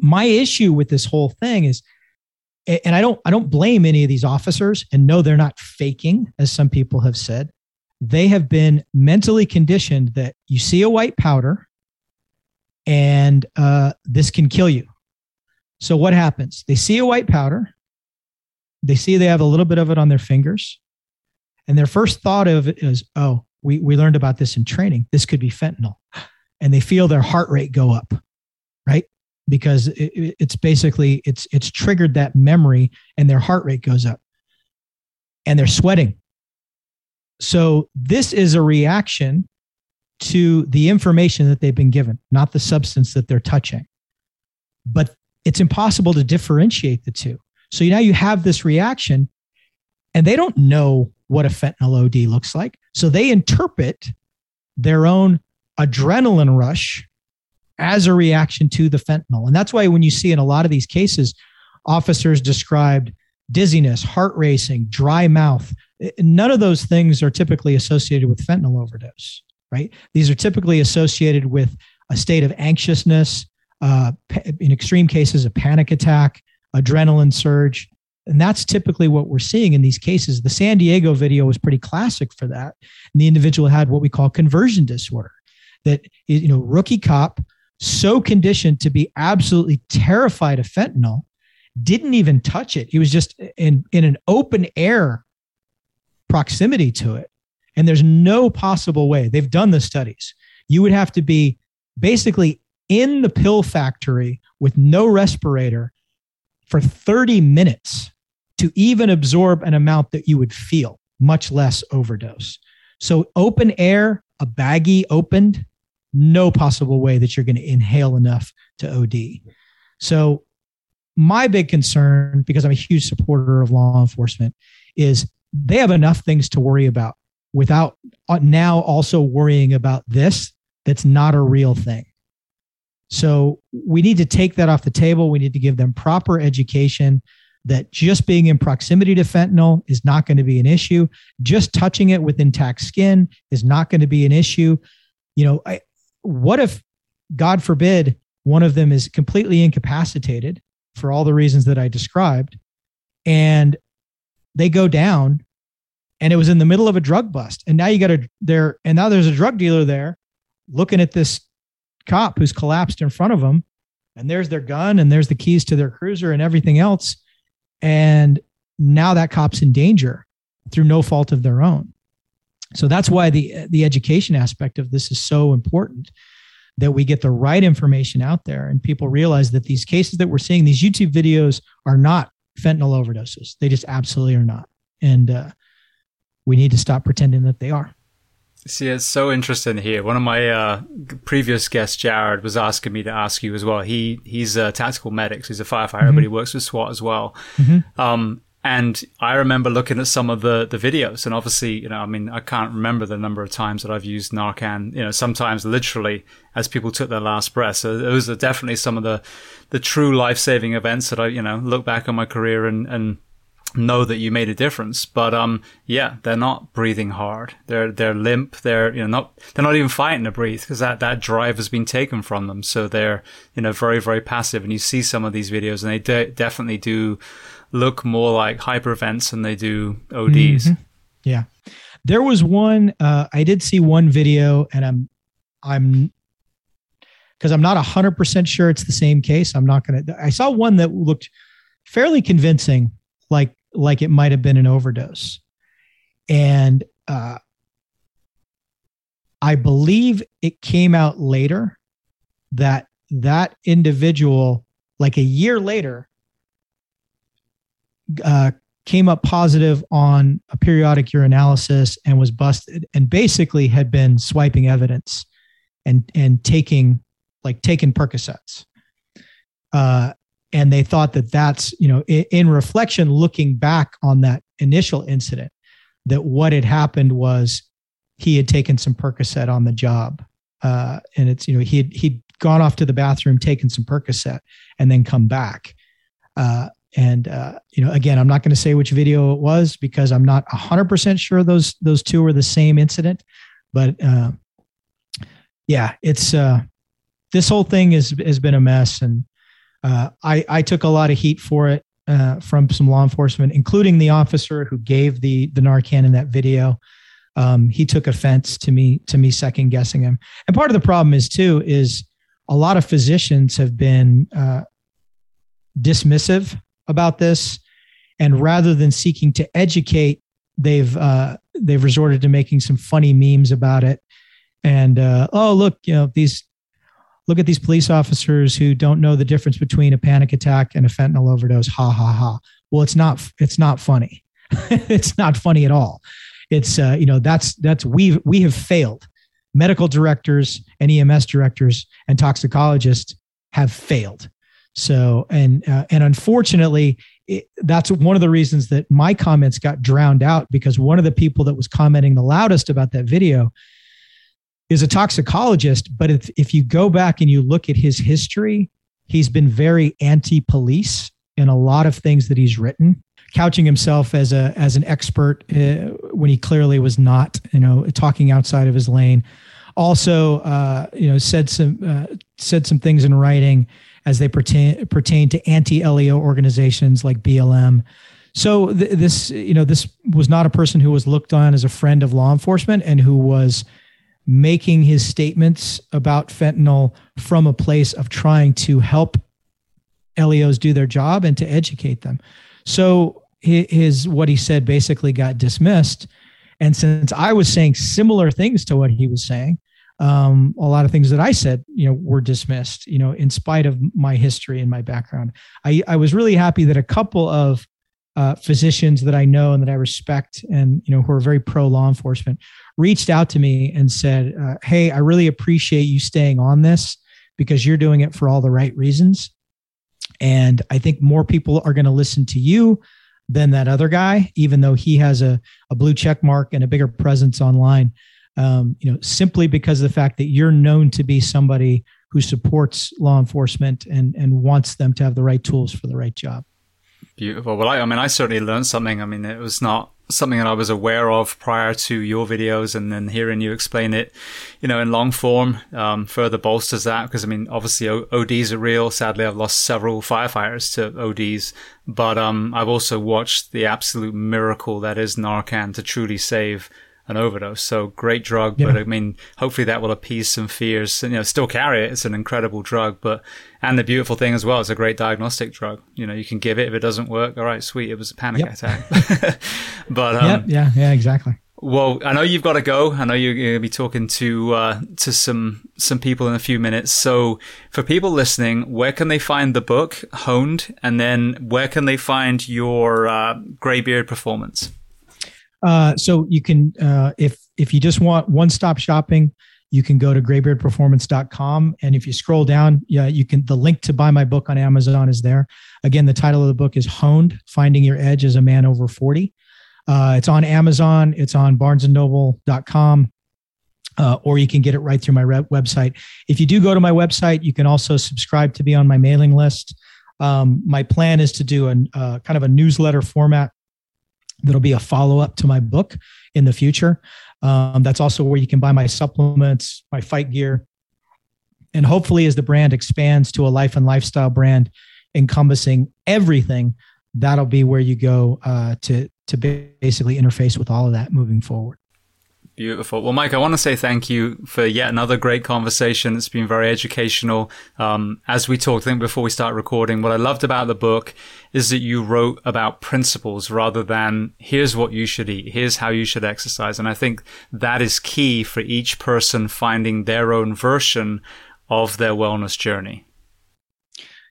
my issue with this whole thing is and I don't I don't blame any of these officers and no they're not faking as some people have said. They have been mentally conditioned that you see a white powder and uh, this can kill you. So what happens? They see a white powder. They see they have a little bit of it on their fingers. And their first thought of it is, oh, we, we learned about this in training. This could be fentanyl. And they feel their heart rate go up, right? because it, it's basically it's it's triggered that memory and their heart rate goes up and they're sweating so this is a reaction to the information that they've been given not the substance that they're touching but it's impossible to differentiate the two so now you have this reaction and they don't know what a fentanyl od looks like so they interpret their own adrenaline rush as a reaction to the fentanyl. And that's why when you see in a lot of these cases, officers described dizziness, heart racing, dry mouth. None of those things are typically associated with fentanyl overdose, right? These are typically associated with a state of anxiousness, uh, in extreme cases, a panic attack, adrenaline surge. And that's typically what we're seeing in these cases. The San Diego video was pretty classic for that. And the individual had what we call conversion disorder. That you know, rookie cop so conditioned to be absolutely terrified of fentanyl, didn't even touch it. He was just in, in an open air proximity to it. And there's no possible way. They've done the studies. You would have to be basically in the pill factory with no respirator for 30 minutes to even absorb an amount that you would feel, much less overdose. So, open air, a baggie opened, no possible way that you're going to inhale enough to OD. So, my big concern, because I'm a huge supporter of law enforcement, is they have enough things to worry about without uh, now also worrying about this that's not a real thing. So we need to take that off the table. We need to give them proper education that just being in proximity to fentanyl is not going to be an issue. Just touching it with intact skin is not going to be an issue. You know, I, what if, God forbid, one of them is completely incapacitated for all the reasons that I described, and they go down, and it was in the middle of a drug bust, and now you got a there, and now there's a drug dealer there, looking at this cop who's collapsed in front of them, and there's their gun, and there's the keys to their cruiser, and everything else and now that cop's in danger through no fault of their own. So that's why the the education aspect of this is so important that we get the right information out there and people realize that these cases that we're seeing, these YouTube videos are not fentanyl overdoses. They just absolutely are not. And uh, we need to stop pretending that they are. See, it's so interesting here. One of my uh, previous guests, Jared, was asking me to ask you as well. He he's a tactical medic, so he's a firefighter, mm-hmm. but he works with SWAT as well. Mm-hmm. Um, and I remember looking at some of the the videos, and obviously, you know, I mean, I can't remember the number of times that I've used Narcan. You know, sometimes literally as people took their last breath. So those are definitely some of the the true life saving events that I, you know, look back on my career and and know that you made a difference. But um, yeah, they're not breathing hard. They're they're limp. They're you know not they're not even fighting to breathe because that that drive has been taken from them. So they're you know very very passive. And you see some of these videos, and they de- definitely do look more like hypervents than they do ODs. Mm-hmm. Yeah, there was one. Uh, I did see one video, and I'm I'm because I'm not hundred percent sure it's the same case. I'm not gonna. I saw one that looked fairly convincing like like it might have been an overdose. And uh, I believe it came out later that that individual, like a year later, uh, came up positive on a periodic urinalysis and was busted and basically had been swiping evidence and and taking like taking Percocets. Uh, and they thought that that's you know in, in, reflection looking back on that initial incident that what had happened was he had taken some percocet on the job. Uh, and it's you know he had he'd gone off to the bathroom taken some percocet and then come back. Uh, and uh, you know again i'm not going to say which video it was because i'm not 100% sure those those two were the same incident. But uh, yeah it's uh, this whole thing has has been a mess and uh, I, I took a lot of heat for it uh, from some law enforcement, including the officer who gave the the Narcan in that video. Um, he took offense to me to me second guessing him. And part of the problem is too is a lot of physicians have been uh, dismissive about this, and rather than seeking to educate, they've uh, they've resorted to making some funny memes about it. And uh, oh look, you know these look at these police officers who don't know the difference between a panic attack and a fentanyl overdose. Ha ha ha. Well, it's not. It's not funny. it's not funny at all. It's uh, you know that's that's we we have failed. Medical directors and EMS directors and toxicologists have failed. So and uh, and unfortunately, it, that's one of the reasons that my comments got drowned out because one of the people that was commenting the loudest about that video is a toxicologist, but if, if you go back and you look at his history, he's been very anti-police in a lot of things that he's written, couching himself as a as an expert uh, when he clearly was not. You know, talking outside of his lane. Also, uh, you know, said some uh, said some things in writing as they pertain pertain to anti-LEO organizations like BLM. So th- this, you know, this was not a person who was looked on as a friend of law enforcement and who was making his statements about fentanyl from a place of trying to help LEOs do their job and to educate them. So his what he said basically got dismissed. And since I was saying similar things to what he was saying, um, a lot of things that I said, you know, were dismissed. You know, in spite of my history and my background, I, I was really happy that a couple of uh, physicians that I know and that I respect, and you know, who are very pro law enforcement, reached out to me and said, uh, "Hey, I really appreciate you staying on this because you're doing it for all the right reasons, and I think more people are going to listen to you than that other guy, even though he has a, a blue check mark and a bigger presence online. Um, you know, simply because of the fact that you're known to be somebody who supports law enforcement and and wants them to have the right tools for the right job. Beautiful. Well, I, I mean, I certainly learned something. I mean, it was not something that I was aware of prior to your videos and then hearing you explain it, you know, in long form, um, further bolsters that because I mean, obviously ODs are real. Sadly, I've lost several firefighters to ODs, but, um, I've also watched the absolute miracle that is Narcan to truly save an overdose. So great drug, yeah. but I mean, hopefully that will appease some fears. And, you know, still carry it. It's an incredible drug, but and the beautiful thing as well, it's a great diagnostic drug. You know, you can give it if it doesn't work. All right, sweet, it was a panic yep. attack. but um, yep, yeah, yeah, exactly. Well, I know you've got to go. I know you're going to be talking to uh, to some some people in a few minutes. So, for people listening, where can they find the book Honed, and then where can they find your uh, Graybeard performance? Uh, so you can, uh, if if you just want one stop shopping, you can go to graybeardperformance.com. And if you scroll down, yeah, you can. The link to buy my book on Amazon is there. Again, the title of the book is Honed: Finding Your Edge as a Man Over Forty. Uh, it's on Amazon. It's on BarnesandNoble.com. Uh, or you can get it right through my re- website. If you do go to my website, you can also subscribe to be on my mailing list. Um, my plan is to do a uh, kind of a newsletter format that'll be a follow up to my book in the future. Um, that's also where you can buy my supplements, my fight gear. And hopefully, as the brand expands to a life and lifestyle brand encompassing everything, that'll be where you go uh, to, to basically interface with all of that moving forward. Beautiful. Well, Mike, I want to say thank you for yet another great conversation. It's been very educational. Um, as we talked, I think before we start recording, what I loved about the book is that you wrote about principles rather than here's what you should eat, here's how you should exercise. And I think that is key for each person finding their own version of their wellness journey.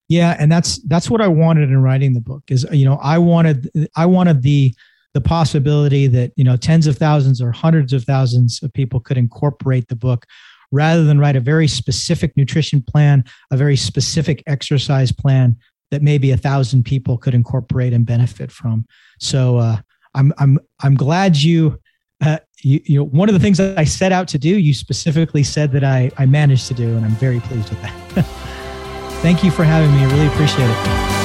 Yeah, and that's that's what I wanted in writing the book. Is you know I wanted I wanted the the possibility that you know tens of thousands or hundreds of thousands of people could incorporate the book rather than write a very specific nutrition plan a very specific exercise plan that maybe a thousand people could incorporate and benefit from. So uh, i'm i'm i'm glad you uh, you, you know one of the things that i set out to do you specifically said that i i managed to do and i'm very pleased with that. Thank you for having me. I really appreciate it